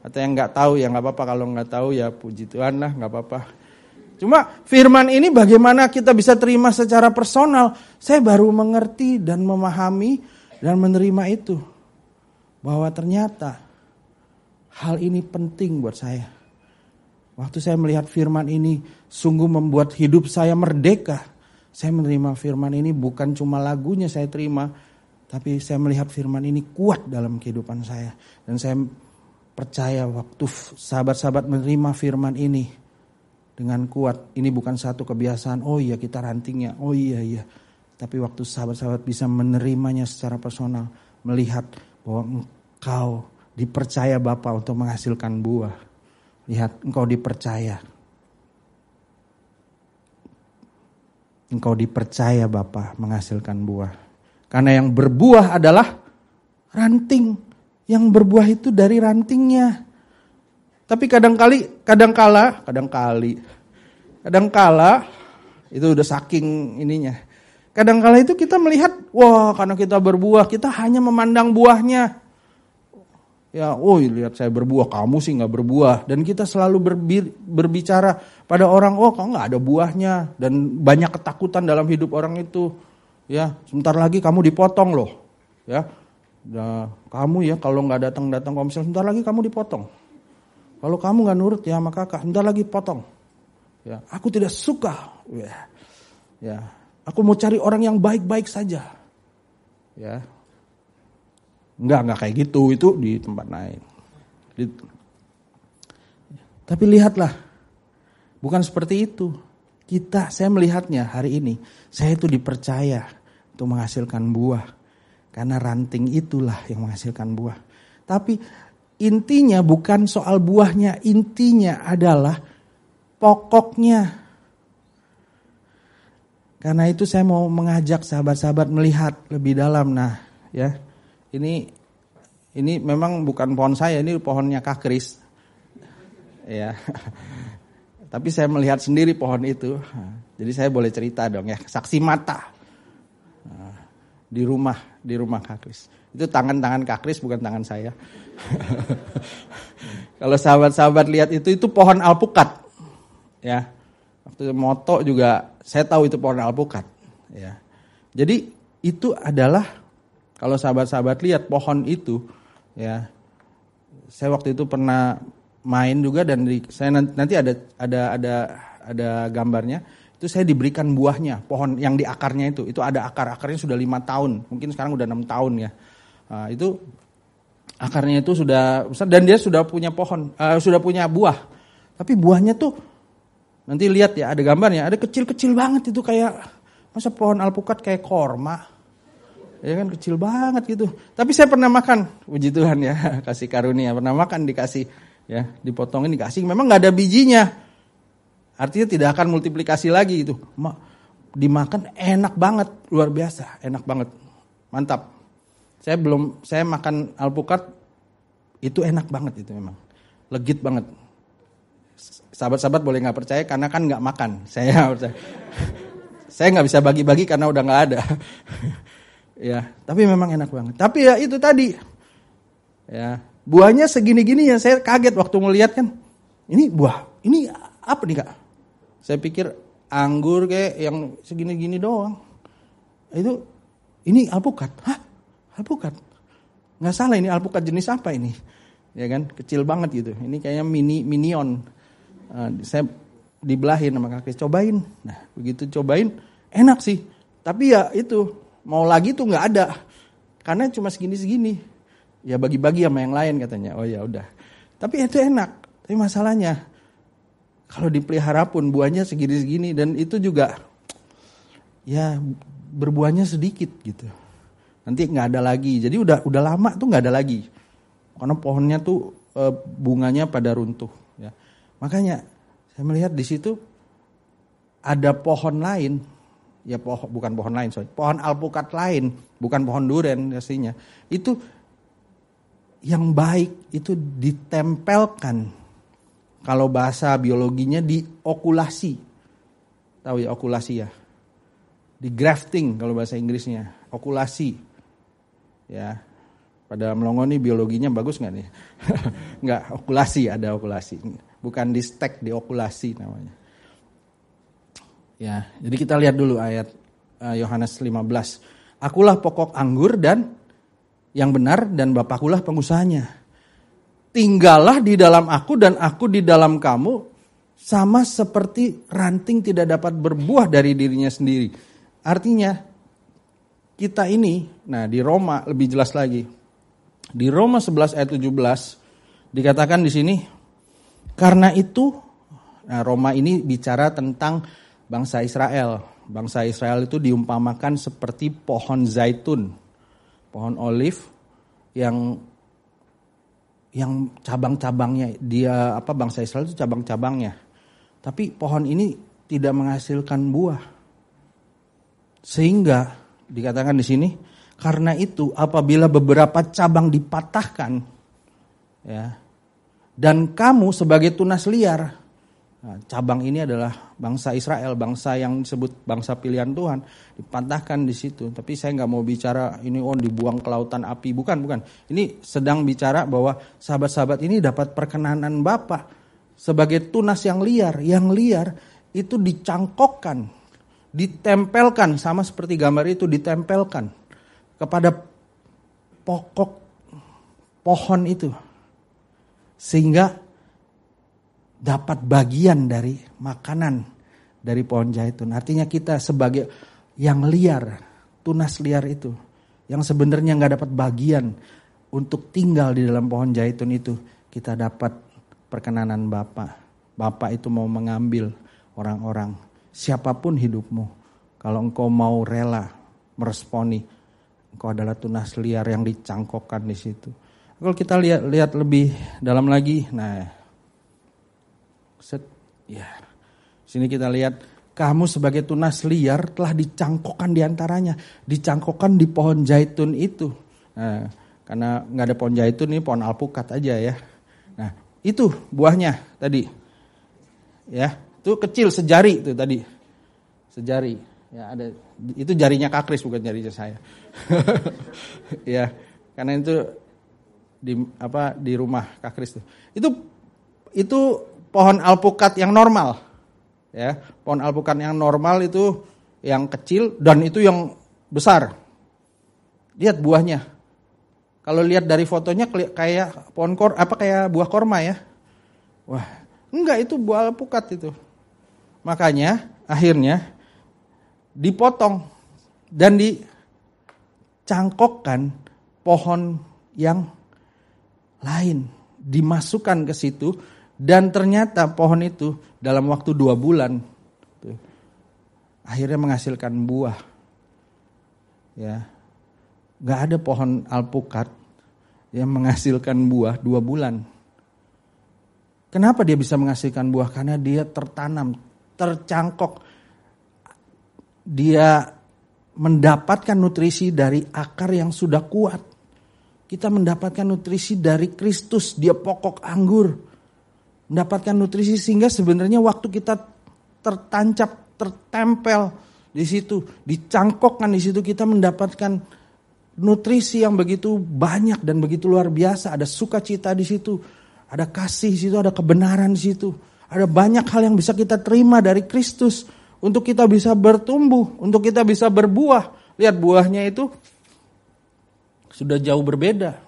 Atau yang nggak tahu ya nggak apa-apa. Kalau nggak tahu ya puji Tuhan lah nggak apa-apa. Cuma firman ini bagaimana kita bisa terima secara personal. Saya baru mengerti dan memahami dan menerima itu. Bahwa ternyata hal ini penting buat saya. Waktu saya melihat firman ini sungguh membuat hidup saya merdeka. Saya menerima firman ini bukan cuma lagunya saya terima, tapi saya melihat firman ini kuat dalam kehidupan saya. Dan saya percaya waktu sahabat-sahabat menerima firman ini dengan kuat. Ini bukan satu kebiasaan, oh iya kita rantingnya, oh iya iya. Tapi waktu sahabat-sahabat bisa menerimanya secara personal. Melihat bahwa engkau dipercaya Bapak untuk menghasilkan buah. Lihat engkau dipercaya. Engkau dipercaya Bapak menghasilkan buah. Karena yang berbuah adalah ranting. Yang berbuah itu dari rantingnya. Tapi kadang-kali, kadang-kala, kadang-kali, kadang-kala itu udah saking ininya. Kadang-kala itu kita melihat, wah karena kita berbuah, kita hanya memandang buahnya. Ya, oh lihat saya berbuah, kamu sih nggak berbuah. Dan kita selalu berbicara pada orang, oh kok nggak ada buahnya. Dan banyak ketakutan dalam hidup orang itu ya sebentar lagi kamu dipotong loh. Ya. Nah, kamu ya kalau nggak datang datang komsel sebentar lagi kamu dipotong. Kalau kamu nggak nurut ya maka sebentar lagi potong. Ya aku tidak suka. Ya. Ya. Aku mau cari orang yang baik-baik saja. Ya. Nggak nggak kayak gitu. Itu di tempat lain. Di, tapi lihatlah. Bukan seperti itu kita saya melihatnya hari ini saya itu dipercaya untuk menghasilkan buah. Karena ranting itulah yang menghasilkan buah. Tapi intinya bukan soal buahnya, intinya adalah pokoknya. Karena itu saya mau mengajak sahabat-sahabat melihat lebih dalam. Nah, ya. Ini ini memang bukan pohon saya, ini pohonnya Kak Kris. Ya. Tapi saya melihat sendiri pohon itu. Jadi saya boleh cerita dong ya, saksi mata. Di rumah, di rumah Kak Kris. Itu tangan-tangan Kak Kris bukan tangan saya. Kalau sahabat-sahabat lihat itu itu pohon alpukat. Ya. Waktu moto juga saya tahu itu pohon alpukat, ya. Jadi itu adalah kalau sahabat-sahabat lihat pohon itu, ya. Saya waktu itu pernah main juga dan di, saya nanti ada ada ada ada gambarnya. Itu saya diberikan buahnya, pohon yang di akarnya itu, itu ada akar-akarnya sudah lima tahun, mungkin sekarang udah enam tahun ya. Nah, itu akarnya itu sudah besar dan dia sudah punya pohon, uh, sudah punya buah. Tapi buahnya tuh Nanti lihat ya ada gambarnya, ada kecil-kecil banget itu kayak masa pohon alpukat kayak korma. Ya kan kecil banget gitu. Tapi saya pernah makan, puji Tuhan ya, kasih karunia, pernah makan dikasih ya, dipotongin dikasih, memang nggak ada bijinya. Artinya tidak akan multiplikasi lagi itu. Dimakan enak banget, luar biasa, enak banget. Mantap. Saya belum saya makan alpukat itu enak banget itu memang. Legit banget. Sahabat-sahabat boleh nggak percaya karena kan nggak makan. Saya percaya. Saya nggak bisa bagi-bagi karena udah nggak ada. ya, tapi memang enak banget. Tapi ya itu tadi. Ya, buahnya segini-gini ya saya kaget waktu melihat kan. Ini buah, ini apa nih kak? Saya pikir anggur kayak yang segini-gini doang. Itu ini alpukat. Hah? Alpukat? Nggak salah ini alpukat jenis apa ini? Ya kan, kecil banget gitu. Ini kayaknya mini minion uh, saya dibelahin sama kakek cobain nah begitu cobain enak sih tapi ya itu mau lagi tuh nggak ada karena cuma segini segini ya bagi-bagi sama yang lain katanya. Oh ya udah. Tapi itu enak. Tapi masalahnya kalau dipelihara pun buahnya segini-segini dan itu juga ya berbuahnya sedikit gitu. Nanti nggak ada lagi. Jadi udah udah lama tuh nggak ada lagi. Karena pohonnya tuh eh, bunganya pada runtuh Makanya saya melihat di situ ada pohon lain, ya pohon bukan pohon lain, sorry, pohon alpukat lain, bukan pohon duren pastinya. Itu yang baik itu ditempelkan. Kalau bahasa biologinya di okulasi. Tahu ya okulasi ya? Di grafting kalau bahasa Inggrisnya, okulasi. Ya. Pada melongo nih biologinya bagus nggak nih? nggak, okulasi ada okulasi bukan di stek, diokulasi namanya. Ya, jadi kita lihat dulu ayat eh, Yohanes uh, 15. Akulah pokok anggur dan yang benar dan Bapakulah pengusahanya. Tinggallah di dalam aku dan aku di dalam kamu sama seperti ranting tidak dapat berbuah dari dirinya sendiri. Artinya kita ini, nah di Roma lebih jelas lagi. Di Roma 11 ayat 17 dikatakan di sini karena itu, nah Roma ini bicara tentang bangsa Israel. Bangsa Israel itu diumpamakan seperti pohon zaitun, pohon olive yang yang cabang-cabangnya dia apa bangsa Israel itu cabang-cabangnya. Tapi pohon ini tidak menghasilkan buah. Sehingga dikatakan di sini karena itu apabila beberapa cabang dipatahkan ya dan kamu sebagai tunas liar, nah, cabang ini adalah bangsa Israel, bangsa yang disebut bangsa pilihan Tuhan, dipatahkan di situ. Tapi saya nggak mau bicara ini on oh, dibuang ke lautan api, bukan, bukan. Ini sedang bicara bahwa sahabat-sahabat ini dapat perkenanan Bapa sebagai tunas yang liar, yang liar itu dicangkokkan, ditempelkan sama seperti gambar itu ditempelkan kepada pokok pohon itu sehingga dapat bagian dari makanan dari pohon zaitun. Artinya kita sebagai yang liar, tunas liar itu, yang sebenarnya nggak dapat bagian untuk tinggal di dalam pohon zaitun itu, kita dapat perkenanan Bapa. Bapa itu mau mengambil orang-orang, siapa pun hidupmu. Kalau engkau mau rela meresponi, engkau adalah tunas liar yang dicangkokkan di situ. Kalau kita lihat lihat lebih dalam lagi, nah, set, ya, sini kita lihat kamu sebagai tunas liar telah dicangkokkan di antaranya, dicangkokkan di pohon zaitun itu. Nah, karena nggak ada pohon zaitun ini pohon alpukat aja ya. Nah, itu buahnya tadi. Ya, itu kecil sejari itu tadi. Sejari. Ya, ada itu jarinya Kak bukan jarinya saya. ya, karena itu di apa di rumah Kak Kris itu. Itu itu pohon alpukat yang normal. Ya, pohon alpukat yang normal itu yang kecil dan itu yang besar. Lihat buahnya. Kalau lihat dari fotonya kayak pohon kor apa kayak buah korma ya. Wah, enggak itu buah alpukat itu. Makanya akhirnya dipotong dan dicangkokkan pohon yang lain dimasukkan ke situ dan ternyata pohon itu dalam waktu dua bulan akhirnya menghasilkan buah ya Gak ada pohon alpukat yang menghasilkan buah dua bulan. Kenapa dia bisa menghasilkan buah? Karena dia tertanam, tercangkok. Dia mendapatkan nutrisi dari akar yang sudah kuat. Kita mendapatkan nutrisi dari Kristus, dia pokok anggur. Mendapatkan nutrisi sehingga sebenarnya waktu kita tertancap, tertempel di situ, dicangkokkan di situ kita mendapatkan nutrisi yang begitu banyak dan begitu luar biasa. Ada sukacita di situ, ada kasih di situ, ada kebenaran di situ. Ada banyak hal yang bisa kita terima dari Kristus untuk kita bisa bertumbuh, untuk kita bisa berbuah. Lihat buahnya itu sudah jauh berbeda.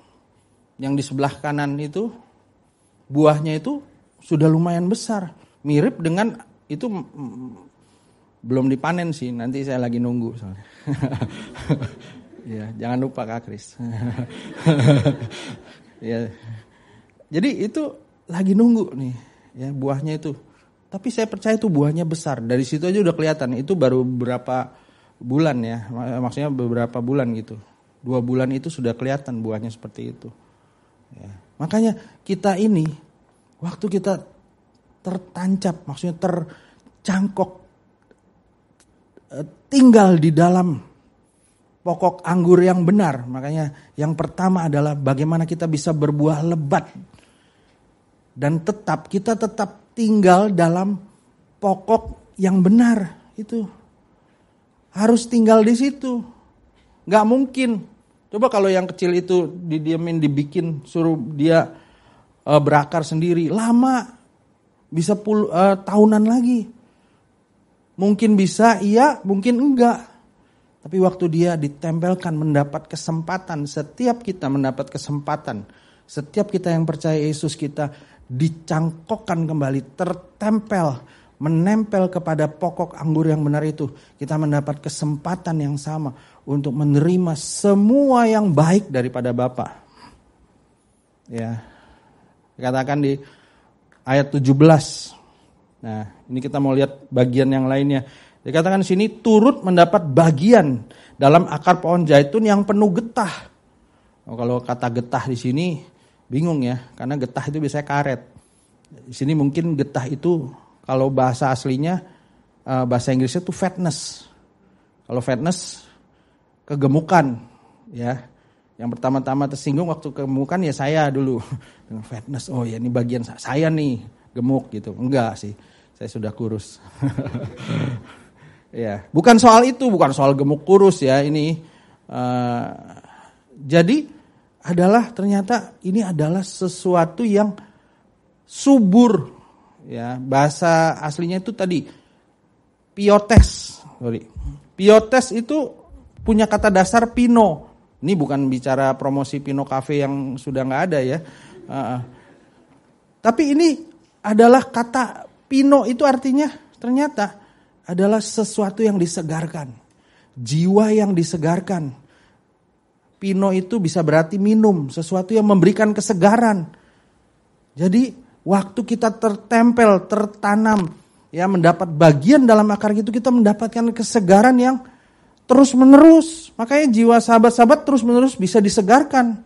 Yang di sebelah kanan itu buahnya itu sudah lumayan besar, mirip dengan itu belum dipanen sih, nanti saya lagi nunggu. Ya, jangan lupa Kak Kris. ya. Jadi itu lagi nunggu nih, ya buahnya itu. Tapi saya percaya itu buahnya besar. Dari situ aja udah kelihatan. Itu baru beberapa bulan ya, maksudnya beberapa bulan gitu. Dua bulan itu sudah kelihatan buahnya seperti itu. Ya. Makanya kita ini, waktu kita tertancap, maksudnya tercangkok, eh, tinggal di dalam pokok anggur yang benar. Makanya yang pertama adalah bagaimana kita bisa berbuah lebat. Dan tetap, kita tetap tinggal dalam pokok yang benar. Itu harus tinggal di situ. Gak mungkin. Coba kalau yang kecil itu didiamin, dibikin, suruh dia uh, berakar sendiri. Lama, bisa pul uh, tahunan lagi. Mungkin bisa, iya, mungkin enggak. Tapi waktu dia ditempelkan mendapat kesempatan, setiap kita mendapat kesempatan, setiap kita yang percaya Yesus kita dicangkokkan kembali, tertempel, menempel kepada pokok anggur yang benar itu, kita mendapat kesempatan yang sama untuk menerima semua yang baik daripada Bapa. Ya. Dikatakan di ayat 17. Nah, ini kita mau lihat bagian yang lainnya. Dikatakan di sini turut mendapat bagian dalam akar pohon zaitun yang penuh getah. Oh, kalau kata getah di sini bingung ya, karena getah itu biasanya karet. Di sini mungkin getah itu kalau bahasa aslinya eh, bahasa Inggrisnya itu fatness. Kalau fatness kegemukan ya. Yang pertama-tama tersinggung waktu kegemukan ya saya dulu dengan fatness. Oh ya ini bagian saya nih gemuk gitu. Enggak sih. Saya sudah kurus. Ya, bukan soal itu, bukan soal gemuk kurus ya ini. Uh, jadi adalah ternyata ini adalah sesuatu yang subur ya bahasa aslinya itu tadi piotes sorry piotes itu punya kata dasar pino ini bukan bicara promosi pino cafe yang sudah nggak ada ya uh, tapi ini adalah kata pino itu artinya ternyata adalah sesuatu yang disegarkan. Jiwa yang disegarkan. Pino itu bisa berarti minum, sesuatu yang memberikan kesegaran. Jadi waktu kita tertempel, tertanam, ya mendapat bagian dalam akar itu kita mendapatkan kesegaran yang terus menerus. Makanya jiwa sahabat-sahabat terus menerus bisa disegarkan.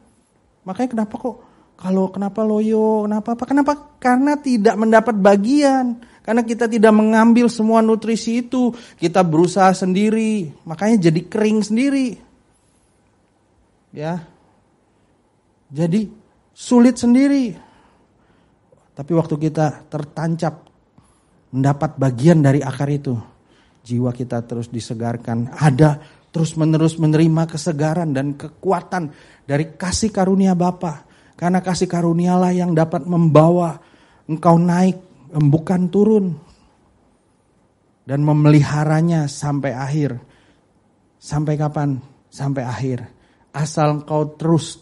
Makanya kenapa kok kalau kenapa loyo, kenapa apa? Kenapa? Karena tidak mendapat bagian. Karena kita tidak mengambil semua nutrisi itu. Kita berusaha sendiri. Makanya jadi kering sendiri. Ya. Jadi sulit sendiri. Tapi waktu kita tertancap mendapat bagian dari akar itu, jiwa kita terus disegarkan. Ada terus menerus menerima kesegaran dan kekuatan dari kasih karunia Bapa. Karena kasih karunialah yang dapat membawa engkau naik, bukan turun. Dan memeliharanya sampai akhir. Sampai kapan? Sampai akhir. Asal engkau terus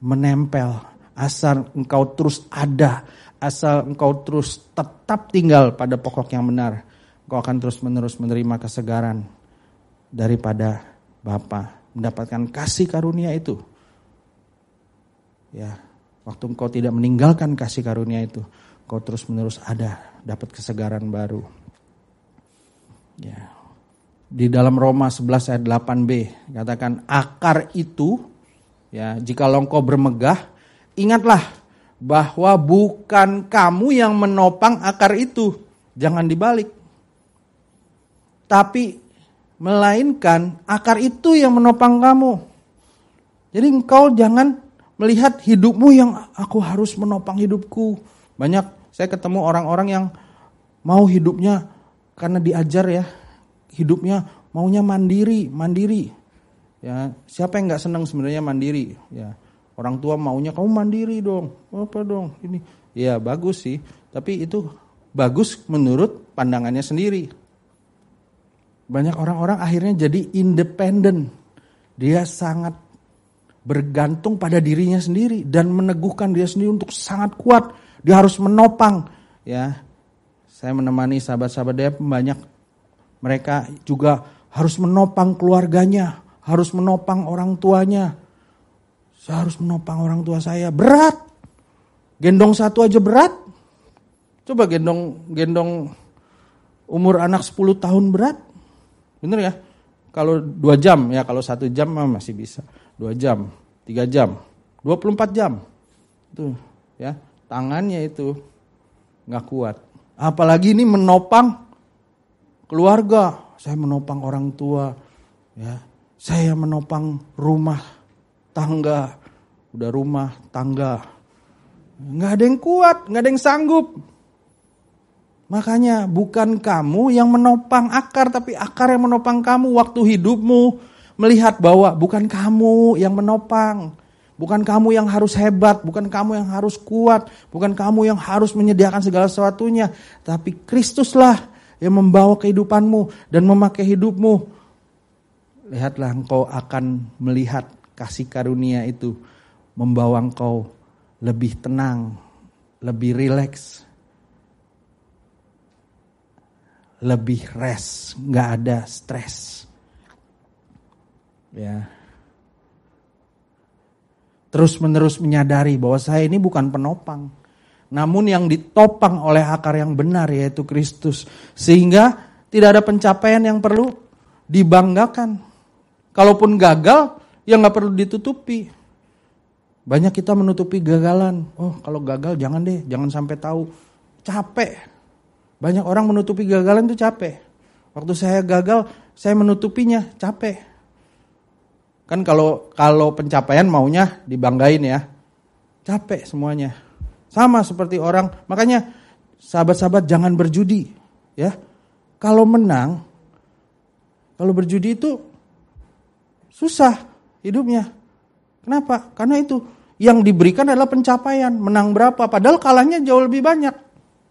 menempel. Asal engkau terus ada. Asal engkau terus tetap tinggal pada pokok yang benar. Engkau akan terus menerus menerima kesegaran daripada Bapa. Mendapatkan kasih karunia itu Ya, waktu engkau tidak meninggalkan kasih karunia itu, engkau terus-menerus ada, dapat kesegaran baru. Ya. Di dalam Roma 11 ayat 8b katakan akar itu ya jika engkau bermegah ingatlah bahwa bukan kamu yang menopang akar itu jangan dibalik tapi melainkan akar itu yang menopang kamu jadi engkau jangan melihat hidupmu yang aku harus menopang hidupku. Banyak saya ketemu orang-orang yang mau hidupnya karena diajar ya, hidupnya maunya mandiri, mandiri. Ya, siapa yang nggak senang sebenarnya mandiri? Ya, orang tua maunya kamu mandiri dong, apa dong ini? Ya bagus sih, tapi itu bagus menurut pandangannya sendiri. Banyak orang-orang akhirnya jadi independen. Dia sangat bergantung pada dirinya sendiri dan meneguhkan dia sendiri untuk sangat kuat. Dia harus menopang. Ya, saya menemani sahabat-sahabat dia banyak mereka juga harus menopang keluarganya, harus menopang orang tuanya. Saya harus menopang orang tua saya. Berat. Gendong satu aja berat. Coba gendong gendong umur anak 10 tahun berat. Bener ya? Kalau dua jam ya, kalau satu jam masih bisa dua jam, tiga jam, 24 jam. Itu ya, tangannya itu nggak kuat. Apalagi ini menopang keluarga. Saya menopang orang tua, ya. Saya menopang rumah tangga, udah rumah tangga. Nggak ada yang kuat, nggak ada yang sanggup. Makanya bukan kamu yang menopang akar, tapi akar yang menopang kamu waktu hidupmu, melihat bahwa bukan kamu yang menopang, bukan kamu yang harus hebat, bukan kamu yang harus kuat, bukan kamu yang harus menyediakan segala sesuatunya, tapi Kristuslah yang membawa kehidupanmu dan memakai hidupmu. Lihatlah engkau akan melihat kasih karunia itu membawa engkau lebih tenang, lebih rileks, lebih rest, nggak ada stres. Ya. Terus menerus menyadari bahwa saya ini bukan penopang. Namun yang ditopang oleh akar yang benar yaitu Kristus. Sehingga tidak ada pencapaian yang perlu dibanggakan. Kalaupun gagal, ya nggak perlu ditutupi. Banyak kita menutupi gagalan. Oh kalau gagal jangan deh, jangan sampai tahu. Capek. Banyak orang menutupi gagalan itu capek. Waktu saya gagal, saya menutupinya capek. Kan kalau kalau pencapaian maunya dibanggain ya. Capek semuanya. Sama seperti orang, makanya sahabat-sahabat jangan berjudi, ya. Kalau menang, kalau berjudi itu susah hidupnya. Kenapa? Karena itu yang diberikan adalah pencapaian, menang berapa, padahal kalahnya jauh lebih banyak.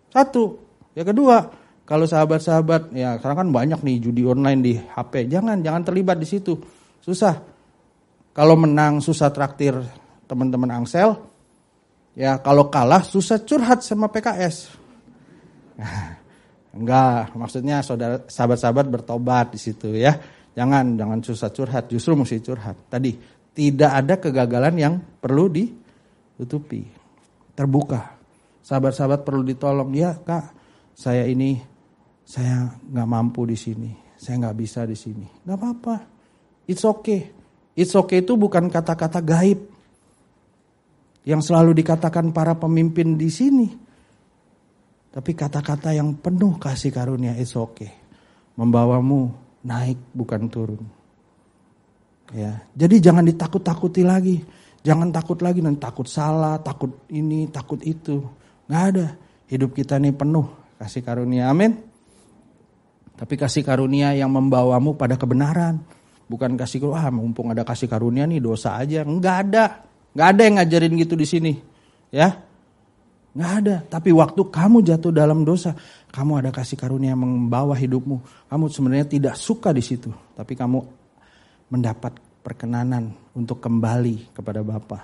Satu. Ya kedua, kalau sahabat-sahabat, ya sekarang kan banyak nih judi online di HP, jangan jangan terlibat di situ. Susah. Kalau menang susah traktir teman-teman Angsel. Ya kalau kalah susah curhat sama PKS. Enggak, maksudnya saudara sahabat-sahabat bertobat di situ ya. Jangan jangan susah curhat, justru mesti curhat. Tadi tidak ada kegagalan yang perlu ditutupi. Terbuka. Sahabat-sahabat perlu ditolong. Ya kak, saya ini saya nggak mampu di sini. Saya nggak bisa di sini. Nggak apa-apa. It's okay. It's okay itu bukan kata-kata gaib yang selalu dikatakan para pemimpin di sini. Tapi kata-kata yang penuh kasih karunia oke. Okay. Membawamu naik bukan turun. Ya, jadi jangan ditakut-takuti lagi. Jangan takut lagi nanti takut salah, takut ini, takut itu. Nggak ada. Hidup kita ini penuh kasih karunia. Amin. Tapi kasih karunia yang membawamu pada kebenaran. Bukan kasih ah mumpung ada kasih karunia nih dosa aja. Nggak ada. Nggak ada yang ngajarin gitu di sini. Ya. Nggak ada. Tapi waktu kamu jatuh dalam dosa, kamu ada kasih karunia yang membawa hidupmu. Kamu sebenarnya tidak suka di situ. Tapi kamu mendapat perkenanan untuk kembali kepada Bapa.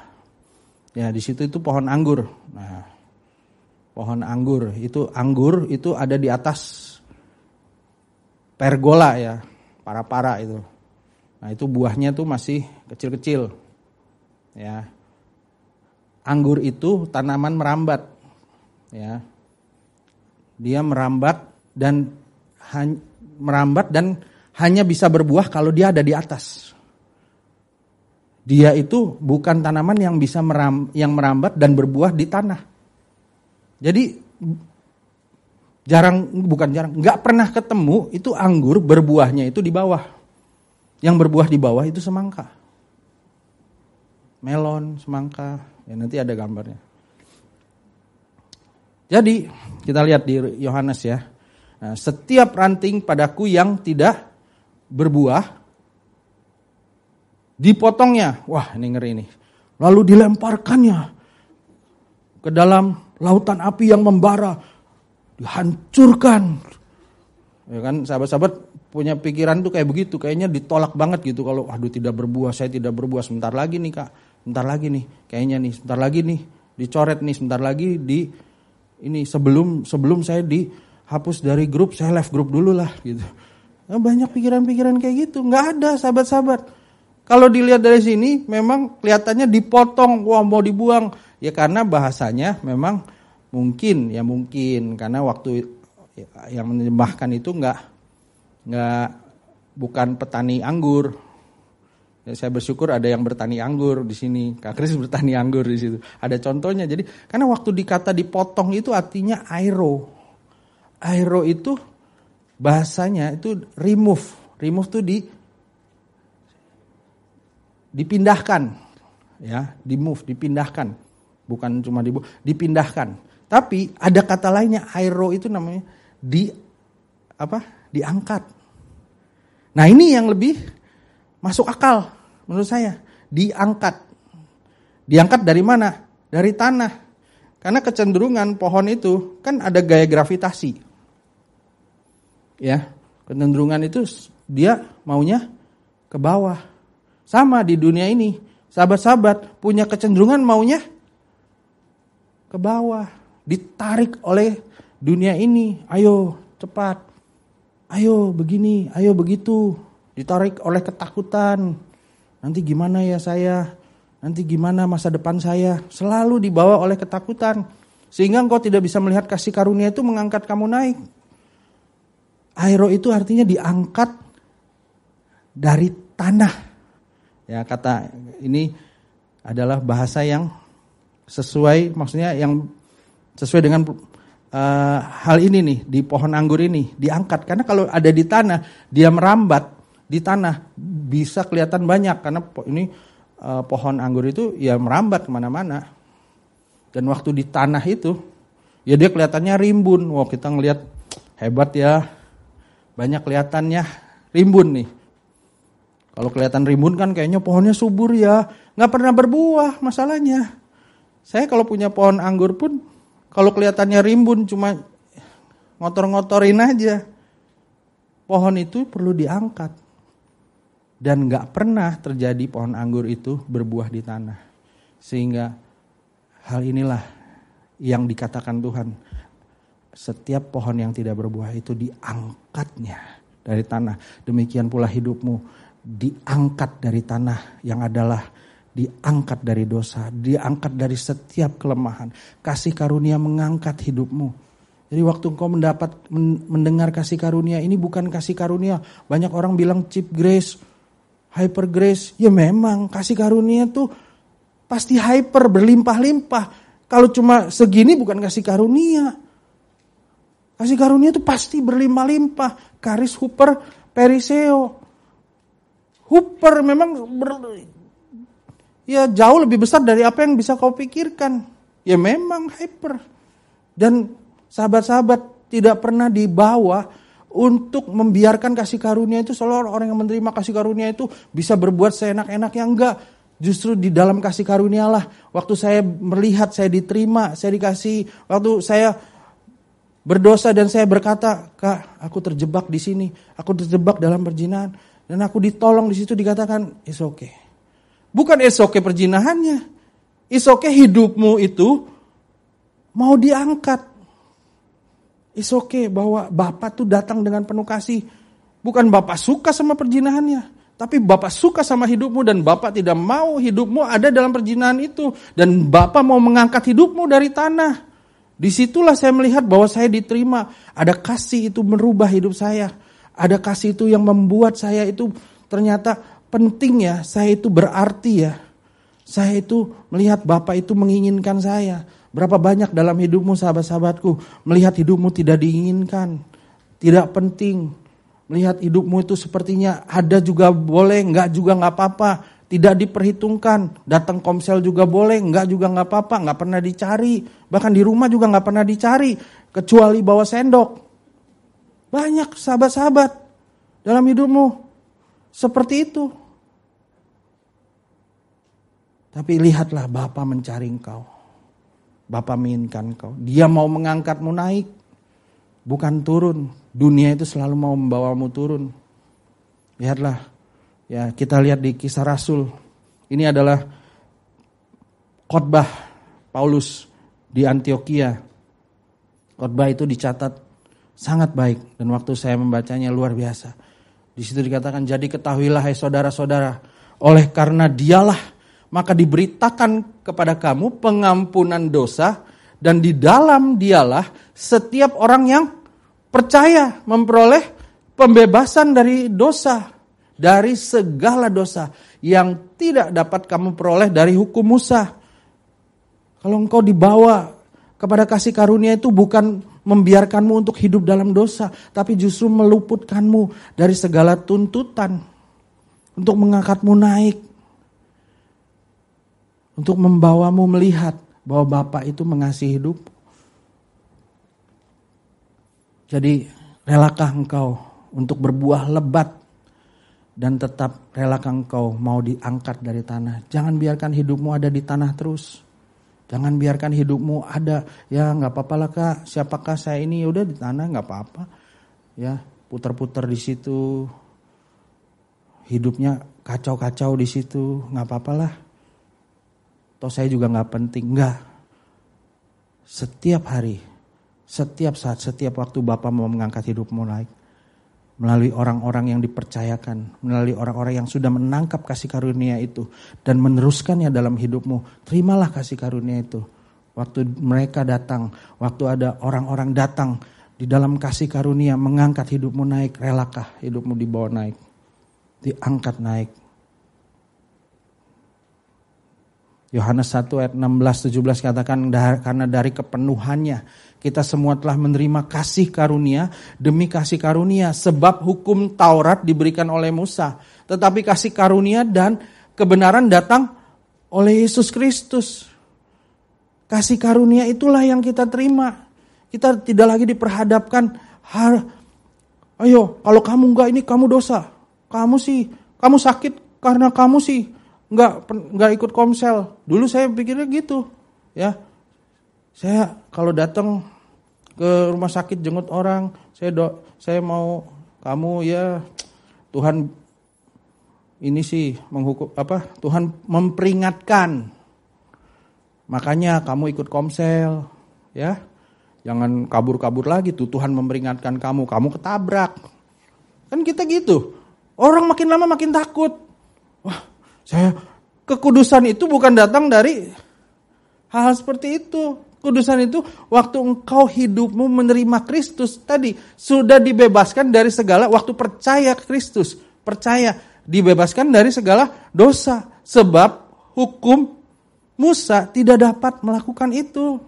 Ya di situ itu pohon anggur. Nah, pohon anggur itu anggur itu ada di atas pergola ya, para-para itu. Nah itu buahnya tuh masih kecil-kecil. Ya. Anggur itu tanaman merambat. Ya. Dia merambat dan merambat dan hanya bisa berbuah kalau dia ada di atas. Dia itu bukan tanaman yang bisa meram, yang merambat dan berbuah di tanah. Jadi jarang bukan jarang, nggak pernah ketemu itu anggur berbuahnya itu di bawah. Yang berbuah di bawah itu semangka. Melon, semangka, ya nanti ada gambarnya. Jadi kita lihat di Yohanes ya. Nah, setiap ranting padaku yang tidak berbuah dipotongnya. Wah, ini ngeri ini. Lalu dilemparkannya ke dalam lautan api yang membara, dihancurkan. Ya kan, sahabat-sahabat punya pikiran tuh kayak begitu, kayaknya ditolak banget gitu kalau aduh tidak berbuah, saya tidak berbuah sebentar lagi nih Kak. Sebentar lagi nih, kayaknya nih, sebentar lagi nih dicoret nih, sebentar lagi di ini sebelum sebelum saya dihapus dari grup, saya left grup dulu lah gitu. Nah, banyak pikiran-pikiran kayak gitu, nggak ada sahabat-sahabat. Kalau dilihat dari sini memang kelihatannya dipotong, wah mau dibuang. Ya karena bahasanya memang mungkin ya mungkin karena waktu yang menyembahkan itu nggak nggak bukan petani anggur. Ya, saya bersyukur ada yang bertani anggur di sini. Kak Kris bertani anggur di situ. Ada contohnya. Jadi karena waktu dikata dipotong itu artinya aero. Aero itu bahasanya itu remove. Remove itu di dipindahkan. Ya, di move, dipindahkan. Bukan cuma di dipindahkan. Tapi ada kata lainnya aero itu namanya di apa? diangkat. Nah ini yang lebih masuk akal menurut saya. Diangkat. Diangkat dari mana? Dari tanah. Karena kecenderungan pohon itu kan ada gaya gravitasi. Ya, kecenderungan itu dia maunya ke bawah. Sama di dunia ini. Sahabat-sahabat punya kecenderungan maunya ke bawah. Ditarik oleh dunia ini. Ayo cepat ayo begini, ayo begitu, ditarik oleh ketakutan. Nanti gimana ya saya? Nanti gimana masa depan saya? Selalu dibawa oleh ketakutan. Sehingga engkau tidak bisa melihat kasih karunia itu mengangkat kamu naik. Aero itu artinya diangkat dari tanah. Ya kata ini adalah bahasa yang sesuai maksudnya yang sesuai dengan uh, hal ini nih di pohon anggur ini diangkat. Karena kalau ada di tanah dia merambat di tanah bisa kelihatan banyak. Karena ini uh, pohon anggur itu ya merambat ke mana-mana. Dan waktu di tanah itu ya dia kelihatannya rimbun. Wah kita ngelihat hebat ya. Banyak kelihatannya rimbun nih. Kalau kelihatan rimbun kan kayaknya pohonnya subur ya. Nggak pernah berbuah masalahnya saya kalau punya pohon anggur pun kalau kelihatannya rimbun cuma ngotor-ngotorin aja. Pohon itu perlu diangkat. Dan nggak pernah terjadi pohon anggur itu berbuah di tanah. Sehingga hal inilah yang dikatakan Tuhan. Setiap pohon yang tidak berbuah itu diangkatnya dari tanah. Demikian pula hidupmu diangkat dari tanah yang adalah diangkat dari dosa, diangkat dari setiap kelemahan. Kasih karunia mengangkat hidupmu. Jadi waktu engkau mendapat mendengar kasih karunia ini bukan kasih karunia. Banyak orang bilang cheap grace, hyper grace. Ya memang kasih karunia tuh pasti hyper berlimpah-limpah. Kalau cuma segini bukan kasih karunia. Kasih karunia itu pasti berlimpah-limpah. Karis huper periseo. Huper memang ber, ya jauh lebih besar dari apa yang bisa kau pikirkan. Ya memang hyper. Dan sahabat-sahabat tidak pernah dibawa untuk membiarkan kasih karunia itu selalu orang yang menerima kasih karunia itu bisa berbuat seenak-enak yang enggak. Justru di dalam kasih karunia lah waktu saya melihat saya diterima, saya dikasih waktu saya berdosa dan saya berkata, "Kak, aku terjebak di sini. Aku terjebak dalam perjinahan." Dan aku ditolong di situ dikatakan, "It's okay." Bukan okay perjinahannya. Okay hidupmu itu mau diangkat. Okay bahwa Bapak tuh datang dengan penuh kasih. Bukan Bapak suka sama perjinahannya, tapi Bapak suka sama hidupmu dan Bapak tidak mau hidupmu ada dalam perjinahan itu. Dan Bapak mau mengangkat hidupmu dari tanah. Di situlah saya melihat bahwa saya diterima. Ada kasih itu merubah hidup saya. Ada kasih itu yang membuat saya itu ternyata penting ya. Saya itu berarti ya. Saya itu melihat Bapak itu menginginkan saya. Berapa banyak dalam hidupmu sahabat-sahabatku melihat hidupmu tidak diinginkan. Tidak penting. Melihat hidupmu itu sepertinya ada juga boleh, enggak juga enggak apa-apa tidak diperhitungkan. Datang komsel juga boleh, enggak juga enggak apa-apa, enggak pernah dicari. Bahkan di rumah juga enggak pernah dicari, kecuali bawa sendok. Banyak sahabat-sahabat dalam hidupmu seperti itu. Tapi lihatlah Bapak mencari engkau. Bapak menginginkan engkau. Dia mau mengangkatmu naik, bukan turun. Dunia itu selalu mau membawamu turun. Lihatlah Ya, kita lihat di kisah Rasul. Ini adalah khotbah Paulus di Antioquia. Khotbah itu dicatat sangat baik dan waktu saya membacanya luar biasa. Di situ dikatakan jadi ketahuilah hai saudara-saudara, oleh karena dialah maka diberitakan kepada kamu pengampunan dosa dan di dalam dialah setiap orang yang percaya memperoleh pembebasan dari dosa dari segala dosa yang tidak dapat kamu peroleh dari hukum Musa. Kalau engkau dibawa kepada kasih karunia itu bukan membiarkanmu untuk hidup dalam dosa, tapi justru meluputkanmu dari segala tuntutan untuk mengangkatmu naik. Untuk membawamu melihat bahwa Bapak itu mengasihi hidup. Jadi relakah engkau untuk berbuah lebat dan tetap relakan engkau mau diangkat dari tanah. Jangan biarkan hidupmu ada di tanah terus. Jangan biarkan hidupmu ada ya nggak apa-apa lah kak. Siapakah saya ini ya udah di tanah nggak apa-apa. Ya putar-putar di situ. Hidupnya kacau-kacau di situ nggak apa-apa lah. Toh saya juga nggak penting nggak. Setiap hari, setiap saat, setiap waktu Bapak mau mengangkat hidupmu naik melalui orang-orang yang dipercayakan, melalui orang-orang yang sudah menangkap kasih karunia itu dan meneruskannya dalam hidupmu. Terimalah kasih karunia itu. Waktu mereka datang, waktu ada orang-orang datang di dalam kasih karunia mengangkat hidupmu naik, relakah hidupmu dibawa naik, diangkat naik. Yohanes 1 ayat 16 17 katakan karena dari kepenuhannya kita semua telah menerima kasih karunia demi kasih karunia sebab hukum Taurat diberikan oleh Musa. Tetapi kasih karunia dan kebenaran datang oleh Yesus Kristus. Kasih karunia itulah yang kita terima. Kita tidak lagi diperhadapkan ayo kalau kamu enggak ini kamu dosa. Kamu sih kamu sakit karena kamu sih enggak enggak ikut komsel dulu saya pikirnya gitu ya saya kalau datang ke rumah sakit jenguk orang, saya do, saya mau kamu ya Tuhan ini sih menghukum apa? Tuhan memperingatkan. Makanya kamu ikut komsel, ya. Jangan kabur-kabur lagi tuh Tuhan memperingatkan kamu, kamu ketabrak. Kan kita gitu. Orang makin lama makin takut. Wah, saya kekudusan itu bukan datang dari hal, -hal seperti itu. Kudusan itu waktu engkau hidupmu menerima Kristus tadi sudah dibebaskan dari segala waktu percaya Kristus, percaya dibebaskan dari segala dosa sebab hukum Musa tidak dapat melakukan itu.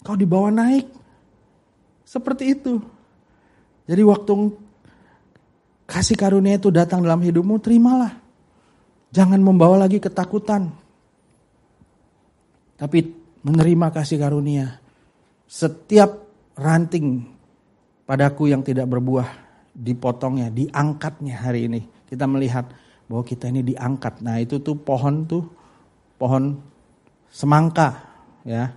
Kau dibawa naik. Seperti itu. Jadi waktu kasih karunia itu datang dalam hidupmu, terimalah. Jangan membawa lagi ketakutan. Tapi menerima kasih karunia. Setiap ranting padaku yang tidak berbuah dipotongnya, diangkatnya hari ini. Kita melihat bahwa kita ini diangkat. Nah, itu tuh pohon tuh pohon semangka ya.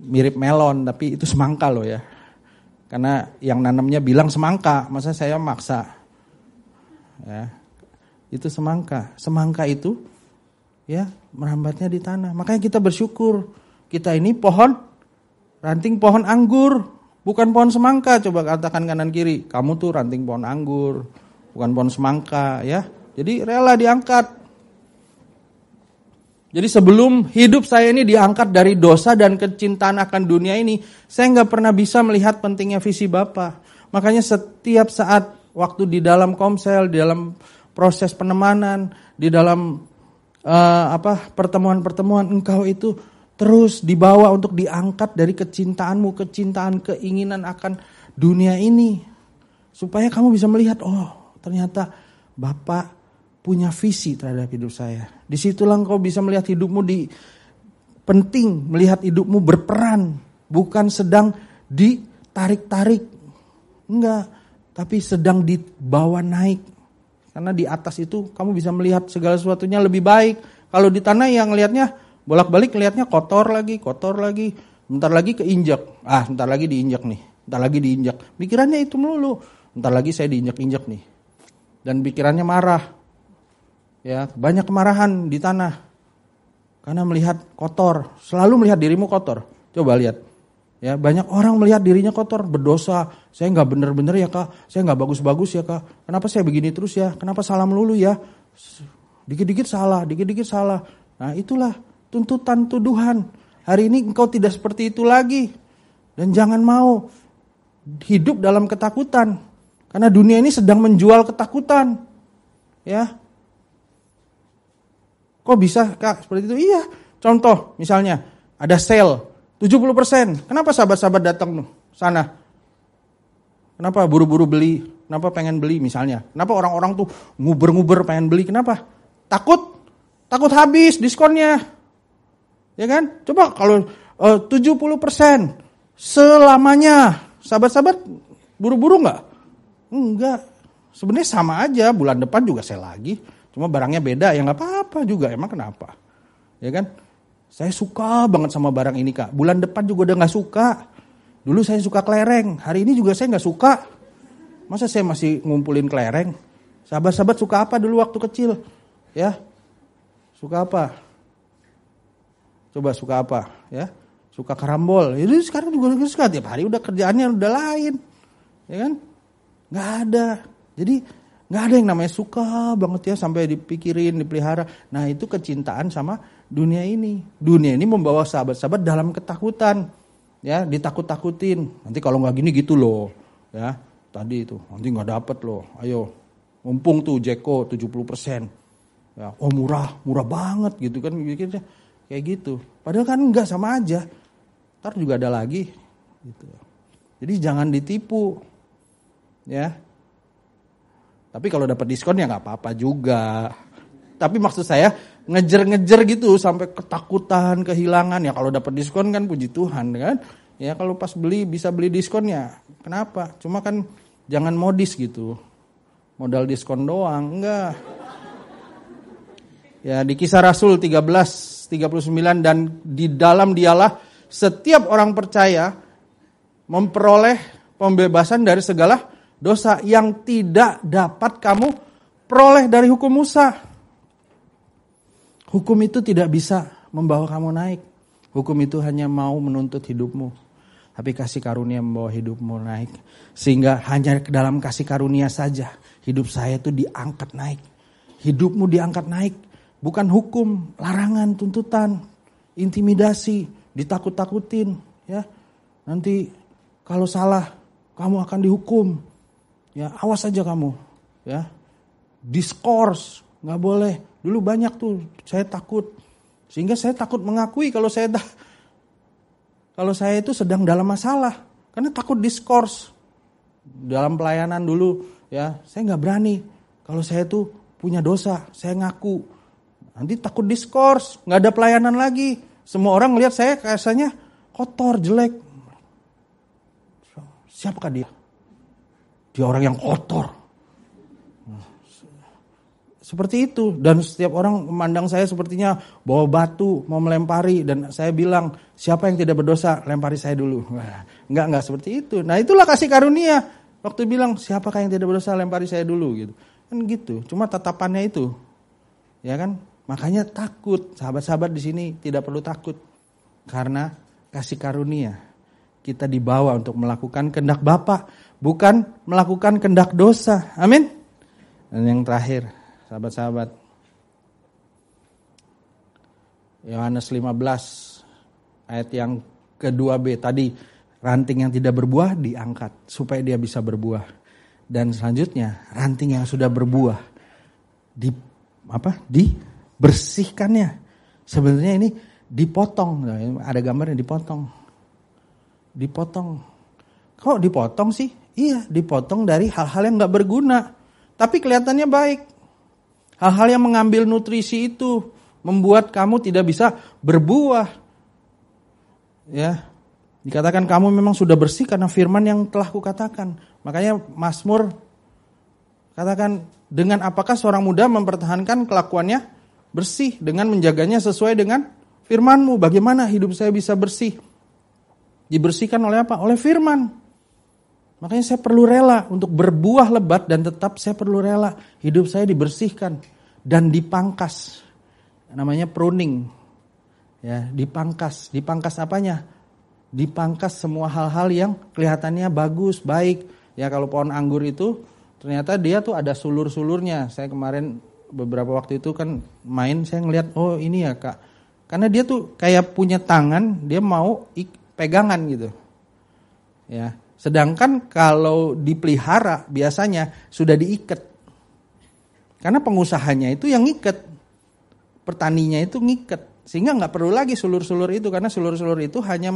Mirip melon tapi itu semangka loh ya. Karena yang nanamnya bilang semangka, masa saya maksa. Ya. Itu semangka. Semangka itu ya merambatnya di tanah. Makanya kita bersyukur. Kita ini pohon ranting pohon anggur, bukan pohon semangka. Coba katakan kanan kiri, kamu tuh ranting pohon anggur, bukan pohon semangka ya. Jadi rela diangkat. Jadi sebelum hidup saya ini diangkat dari dosa dan kecintaan akan dunia ini, saya nggak pernah bisa melihat pentingnya visi Bapak. Makanya setiap saat waktu di dalam komsel, di dalam proses penemanan, di dalam uh, apa pertemuan-pertemuan engkau itu terus dibawa untuk diangkat dari kecintaanmu, kecintaan, keinginan akan dunia ini. Supaya kamu bisa melihat, oh ternyata Bapak punya visi terhadap hidup saya. Di situlah engkau bisa melihat hidupmu di penting melihat hidupmu berperan, bukan sedang ditarik-tarik, enggak, tapi sedang dibawa naik. Karena di atas itu kamu bisa melihat segala sesuatunya lebih baik. Kalau di tanah yang lihatnya bolak-balik lihatnya kotor lagi, kotor lagi, bentar lagi keinjak, ah bentar lagi diinjak nih, bentar lagi diinjak. Pikirannya itu melulu, bentar lagi saya diinjak-injak nih. Dan pikirannya marah, ya banyak kemarahan di tanah. Karena melihat kotor. Selalu melihat dirimu kotor. Coba lihat ya banyak orang melihat dirinya kotor berdosa. Saya nggak bener-bener ya kak. Saya nggak bagus-bagus ya kak. Kenapa saya begini terus ya? Kenapa salah melulu ya? Dikit-dikit salah dikit-dikit salah. Nah itulah tuntutan tuduhan. Hari ini engkau tidak seperti itu lagi. Dan jangan mau hidup dalam ketakutan. Karena dunia ini sedang menjual ketakutan. Ya. Kok bisa kak seperti itu? Iya. Contoh misalnya ada sale 70%. Kenapa sahabat-sahabat datang sana? Kenapa buru-buru beli? Kenapa pengen beli misalnya? Kenapa orang-orang tuh nguber-nguber pengen beli? Kenapa? Takut? Takut habis diskonnya. Ya kan? Coba kalau eh, uh, 70% selamanya. Sahabat-sahabat buru-buru nggak? Enggak. Sebenarnya sama aja, bulan depan juga saya lagi. Cuma barangnya beda ya nggak apa-apa juga. Emang kenapa? Ya kan? Saya suka banget sama barang ini kak. Bulan depan juga udah nggak suka. Dulu saya suka kelereng. Hari ini juga saya nggak suka. Masa saya masih ngumpulin kelereng? Sahabat-sahabat suka apa dulu waktu kecil? Ya, suka apa? Coba suka apa? Ya, suka karambol. Itu sekarang juga suka tiap hari udah kerjaannya udah lain, ya kan? Nggak ada. Jadi Nggak ada yang namanya suka banget ya sampai dipikirin, dipelihara. Nah itu kecintaan sama dunia ini. Dunia ini membawa sahabat-sahabat dalam ketakutan. Ya, ditakut-takutin. Nanti kalau nggak gini gitu loh. Ya, tadi itu. Nanti nggak dapet loh. Ayo, mumpung tuh Jeko 70%. Ya, oh murah, murah banget gitu kan mikirnya kayak gitu. Padahal kan nggak sama aja. Ntar juga ada lagi gitu. Jadi jangan ditipu. Ya, tapi kalau dapat diskon ya nggak apa-apa juga. Tapi maksud saya ngejer-ngejer gitu sampai ketakutan, kehilangan ya kalau dapat diskon kan puji Tuhan kan. Ya kalau pas beli bisa beli diskon ya kenapa? Cuma kan jangan modis gitu. Modal diskon doang, enggak. Ya di kisah Rasul 13 39 dan di dalam dialah setiap orang percaya memperoleh pembebasan dari segala dosa yang tidak dapat kamu peroleh dari hukum Musa. Hukum itu tidak bisa membawa kamu naik. Hukum itu hanya mau menuntut hidupmu. Tapi kasih karunia membawa hidupmu naik. Sehingga hanya dalam kasih karunia saja hidup saya itu diangkat naik. Hidupmu diangkat naik. Bukan hukum, larangan, tuntutan, intimidasi, ditakut-takutin. ya Nanti kalau salah kamu akan dihukum. Ya, awas aja kamu. Ya. Diskors, nggak boleh. Dulu banyak tuh, saya takut. Sehingga saya takut mengakui kalau saya dah kalau saya itu sedang dalam masalah. Karena takut diskors. Dalam pelayanan dulu ya, saya nggak berani. Kalau saya itu punya dosa, saya ngaku. Nanti takut diskors, nggak ada pelayanan lagi. Semua orang lihat saya kayaknya kotor, jelek. Siapakah dia? Dia orang yang kotor. Seperti itu. Dan setiap orang memandang saya sepertinya bawa batu, mau melempari. Dan saya bilang, siapa yang tidak berdosa, lempari saya dulu. Enggak, enggak seperti itu. Nah itulah kasih karunia. Waktu bilang, siapakah yang tidak berdosa, lempari saya dulu. gitu. Kan gitu. Cuma tatapannya itu. Ya kan? Makanya takut. Sahabat-sahabat di sini tidak perlu takut. Karena kasih karunia. Kita dibawa untuk melakukan kehendak Bapa, bukan melakukan kehendak dosa. Amin. Dan yang terakhir, sahabat-sahabat. Yohanes 15 ayat yang kedua B tadi ranting yang tidak berbuah diangkat supaya dia bisa berbuah. Dan selanjutnya ranting yang sudah berbuah di apa? dibersihkannya. Sebenarnya ini dipotong, ada gambarnya dipotong. Dipotong. Kok dipotong sih? Iya, dipotong dari hal-hal yang nggak berguna. Tapi kelihatannya baik. Hal-hal yang mengambil nutrisi itu membuat kamu tidak bisa berbuah. Ya. Dikatakan kamu memang sudah bersih karena firman yang telah kukatakan. Makanya Mazmur katakan dengan apakah seorang muda mempertahankan kelakuannya bersih dengan menjaganya sesuai dengan firmanmu. Bagaimana hidup saya bisa bersih? Dibersihkan oleh apa? Oleh firman. Makanya saya perlu rela untuk berbuah lebat dan tetap saya perlu rela hidup saya dibersihkan dan dipangkas. Namanya pruning. Ya, dipangkas. Dipangkas apanya? Dipangkas semua hal-hal yang kelihatannya bagus, baik. Ya kalau pohon anggur itu ternyata dia tuh ada sulur-sulurnya. Saya kemarin beberapa waktu itu kan main saya ngeliat oh ini ya Kak. Karena dia tuh kayak punya tangan, dia mau pegangan gitu. Ya, Sedangkan kalau dipelihara biasanya sudah diikat. Karena pengusahanya itu yang ngikat. Pertaninya itu ngikat. Sehingga nggak perlu lagi sulur-sulur itu. Karena sulur-sulur itu hanya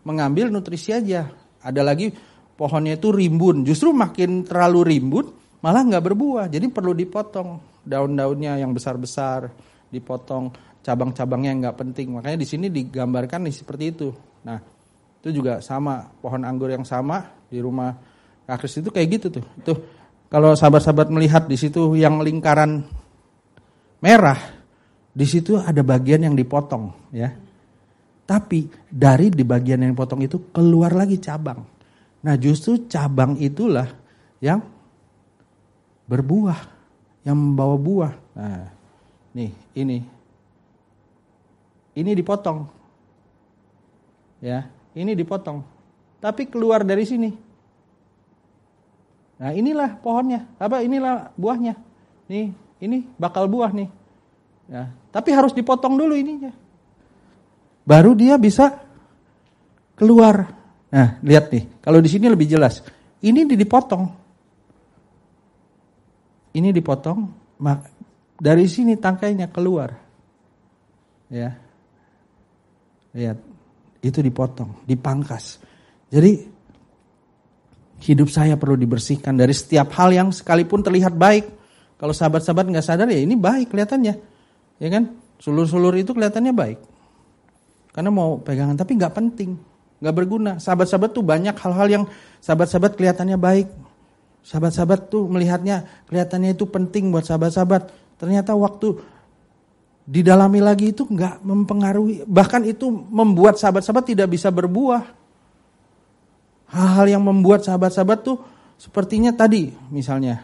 mengambil nutrisi aja. Ada lagi pohonnya itu rimbun. Justru makin terlalu rimbun malah nggak berbuah. Jadi perlu dipotong daun-daunnya yang besar-besar. Dipotong cabang-cabangnya nggak penting. Makanya di sini digambarkan seperti itu. Nah itu juga sama, pohon anggur yang sama di rumah Kak Kris itu kayak gitu tuh. Itu kalau sahabat-sahabat melihat di situ yang lingkaran merah, di situ ada bagian yang dipotong ya. Tapi dari di bagian yang dipotong itu keluar lagi cabang. Nah justru cabang itulah yang berbuah, yang membawa buah. Nah, nih ini, ini dipotong, ya ini dipotong. Tapi keluar dari sini. Nah inilah pohonnya, apa inilah buahnya. Nih, ini bakal buah nih. Ya, tapi harus dipotong dulu ininya. Baru dia bisa keluar. Nah, lihat nih, kalau di sini lebih jelas. Ini dipotong. Ini dipotong, dari sini tangkainya keluar. Ya. Lihat itu dipotong, dipangkas. Jadi hidup saya perlu dibersihkan dari setiap hal yang sekalipun terlihat baik. Kalau sahabat-sahabat nggak sadar ya ini baik kelihatannya, ya kan? Sulur-sulur itu kelihatannya baik. Karena mau pegangan tapi nggak penting, nggak berguna. Sahabat-sahabat tuh banyak hal-hal yang sahabat-sahabat kelihatannya baik. Sahabat-sahabat tuh melihatnya kelihatannya itu penting buat sahabat-sahabat. Ternyata waktu didalami lagi itu nggak mempengaruhi, bahkan itu membuat sahabat-sahabat tidak bisa berbuah. Hal-hal yang membuat sahabat-sahabat tuh sepertinya tadi misalnya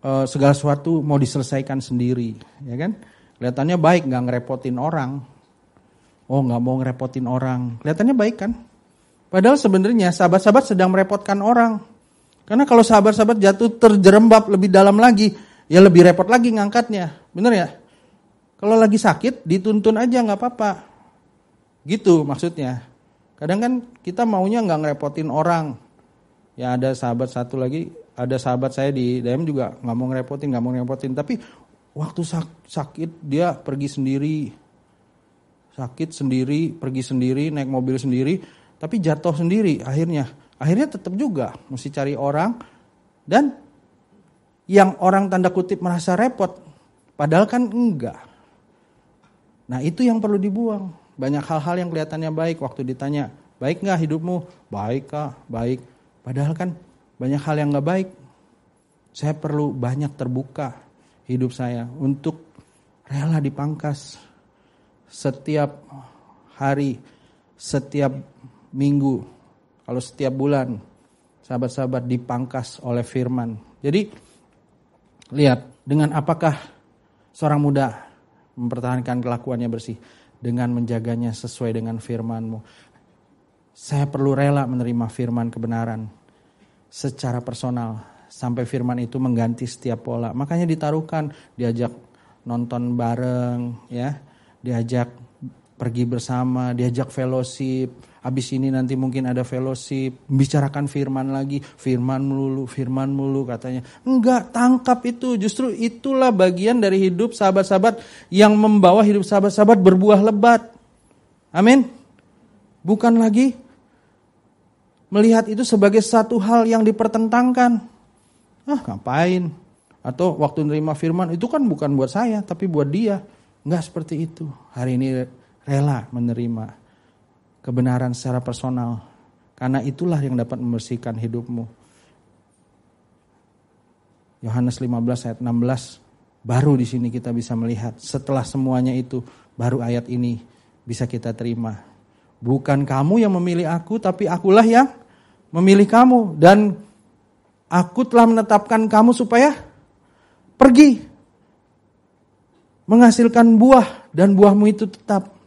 eh, segala sesuatu mau diselesaikan sendiri, ya kan? Kelihatannya baik, nggak ngerepotin orang. Oh nggak mau ngerepotin orang, kelihatannya baik kan? Padahal sebenarnya sahabat-sahabat sedang merepotkan orang. Karena kalau sahabat-sahabat jatuh terjerembab lebih dalam lagi, ya lebih repot lagi ngangkatnya. Bener ya? Kalau lagi sakit dituntun aja nggak apa-apa. Gitu maksudnya. Kadang kan kita maunya nggak ngerepotin orang. Ya ada sahabat satu lagi, ada sahabat saya di DM juga nggak mau ngerepotin, nggak mau ngerepotin. Tapi waktu sak sakit dia pergi sendiri. sakit sendiri, pergi sendiri, naik mobil sendiri, tapi jatuh sendiri akhirnya. Akhirnya tetap juga mesti cari orang dan yang orang tanda kutip merasa repot, padahal kan enggak. Nah itu yang perlu dibuang. Banyak hal-hal yang kelihatannya baik waktu ditanya, baik nggak hidupmu? Baik kah? Baik. Padahal kan banyak hal yang nggak baik. Saya perlu banyak terbuka hidup saya untuk rela dipangkas setiap hari, setiap minggu, kalau setiap bulan sahabat-sahabat dipangkas oleh firman. Jadi lihat dengan apakah seorang muda mempertahankan kelakuannya bersih dengan menjaganya sesuai dengan firmanmu. Saya perlu rela menerima firman kebenaran secara personal sampai firman itu mengganti setiap pola. Makanya ditaruhkan diajak nonton bareng ya, diajak pergi bersama, diajak fellowship. Habis ini nanti mungkin ada fellowship, bicarakan firman lagi, firman melulu, firman melulu katanya. Enggak, tangkap itu. Justru itulah bagian dari hidup sahabat-sahabat yang membawa hidup sahabat-sahabat berbuah lebat. Amin. Bukan lagi melihat itu sebagai satu hal yang dipertentangkan. Ah, ngapain? Atau waktu nerima firman itu kan bukan buat saya, tapi buat dia. Enggak seperti itu. Hari ini rela menerima kebenaran secara personal. Karena itulah yang dapat membersihkan hidupmu. Yohanes 15 ayat 16 baru di sini kita bisa melihat setelah semuanya itu baru ayat ini bisa kita terima. Bukan kamu yang memilih aku tapi akulah yang memilih kamu dan aku telah menetapkan kamu supaya pergi menghasilkan buah dan buahmu itu tetap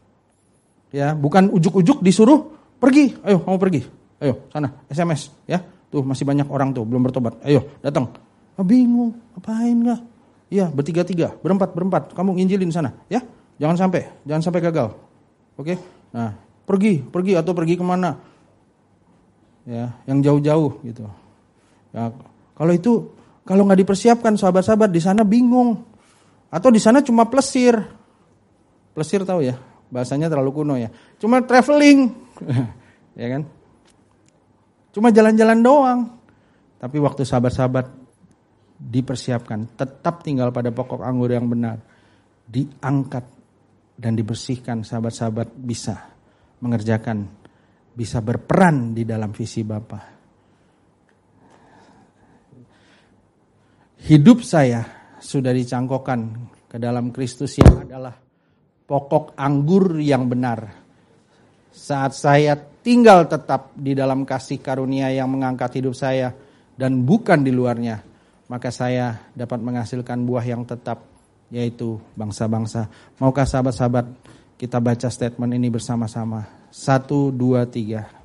ya bukan ujuk-ujuk disuruh pergi. Ayo kamu pergi. Ayo sana SMS ya. Tuh masih banyak orang tuh belum bertobat. Ayo datang. Oh, bingung apain nggak? Iya bertiga tiga berempat berempat. Kamu nginjilin sana ya. Jangan sampai jangan sampai gagal. Oke? Nah pergi pergi atau pergi ke mana? Ya yang jauh-jauh gitu. Ya kalau itu kalau nggak dipersiapkan sahabat-sahabat di sana bingung. Atau di sana cuma plesir. Plesir tahu ya bahasanya terlalu kuno ya. Cuma traveling, ya kan? Cuma jalan-jalan doang. Tapi waktu sahabat-sahabat dipersiapkan, tetap tinggal pada pokok anggur yang benar, diangkat dan dibersihkan, sahabat-sahabat bisa mengerjakan, bisa berperan di dalam visi Bapa. Hidup saya sudah dicangkokkan ke dalam Kristus yang adalah pokok anggur yang benar. Saat saya tinggal tetap di dalam kasih karunia yang mengangkat hidup saya dan bukan di luarnya, maka saya dapat menghasilkan buah yang tetap yaitu bangsa-bangsa. Maukah sahabat-sahabat kita baca statement ini bersama-sama? Satu, dua, tiga.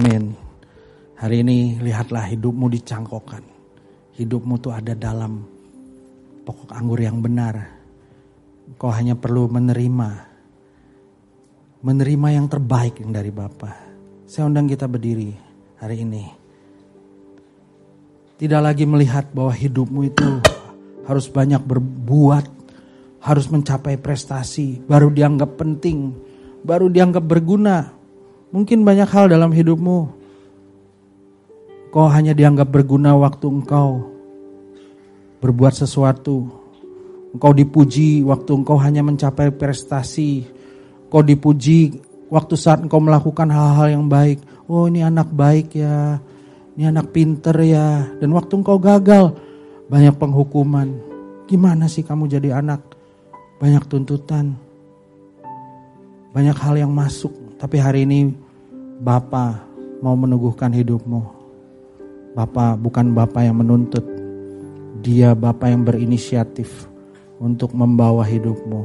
Amin. Hari ini lihatlah hidupmu dicangkokkan. Hidupmu tuh ada dalam pokok anggur yang benar. Kau hanya perlu menerima. Menerima yang terbaik yang dari Bapa. Saya undang kita berdiri hari ini. Tidak lagi melihat bahwa hidupmu itu harus banyak berbuat, harus mencapai prestasi, baru dianggap penting, baru dianggap berguna, Mungkin banyak hal dalam hidupmu. Kau hanya dianggap berguna waktu engkau berbuat sesuatu. Engkau dipuji waktu engkau hanya mencapai prestasi. Kau dipuji waktu saat engkau melakukan hal-hal yang baik. Oh ini anak baik ya. Ini anak pinter ya. Dan waktu engkau gagal banyak penghukuman. Gimana sih kamu jadi anak? Banyak tuntutan. Banyak hal yang masuk tapi hari ini Bapa mau meneguhkan hidupmu. Bapa bukan Bapa yang menuntut. Dia Bapa yang berinisiatif untuk membawa hidupmu.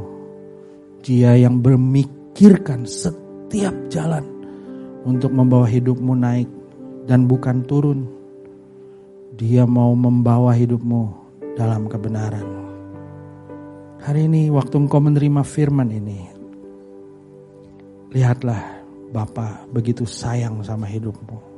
Dia yang bermikirkan setiap jalan untuk membawa hidupmu naik dan bukan turun. Dia mau membawa hidupmu dalam kebenaran. Hari ini waktu engkau menerima firman ini, lihatlah Bapa begitu sayang sama hidupmu.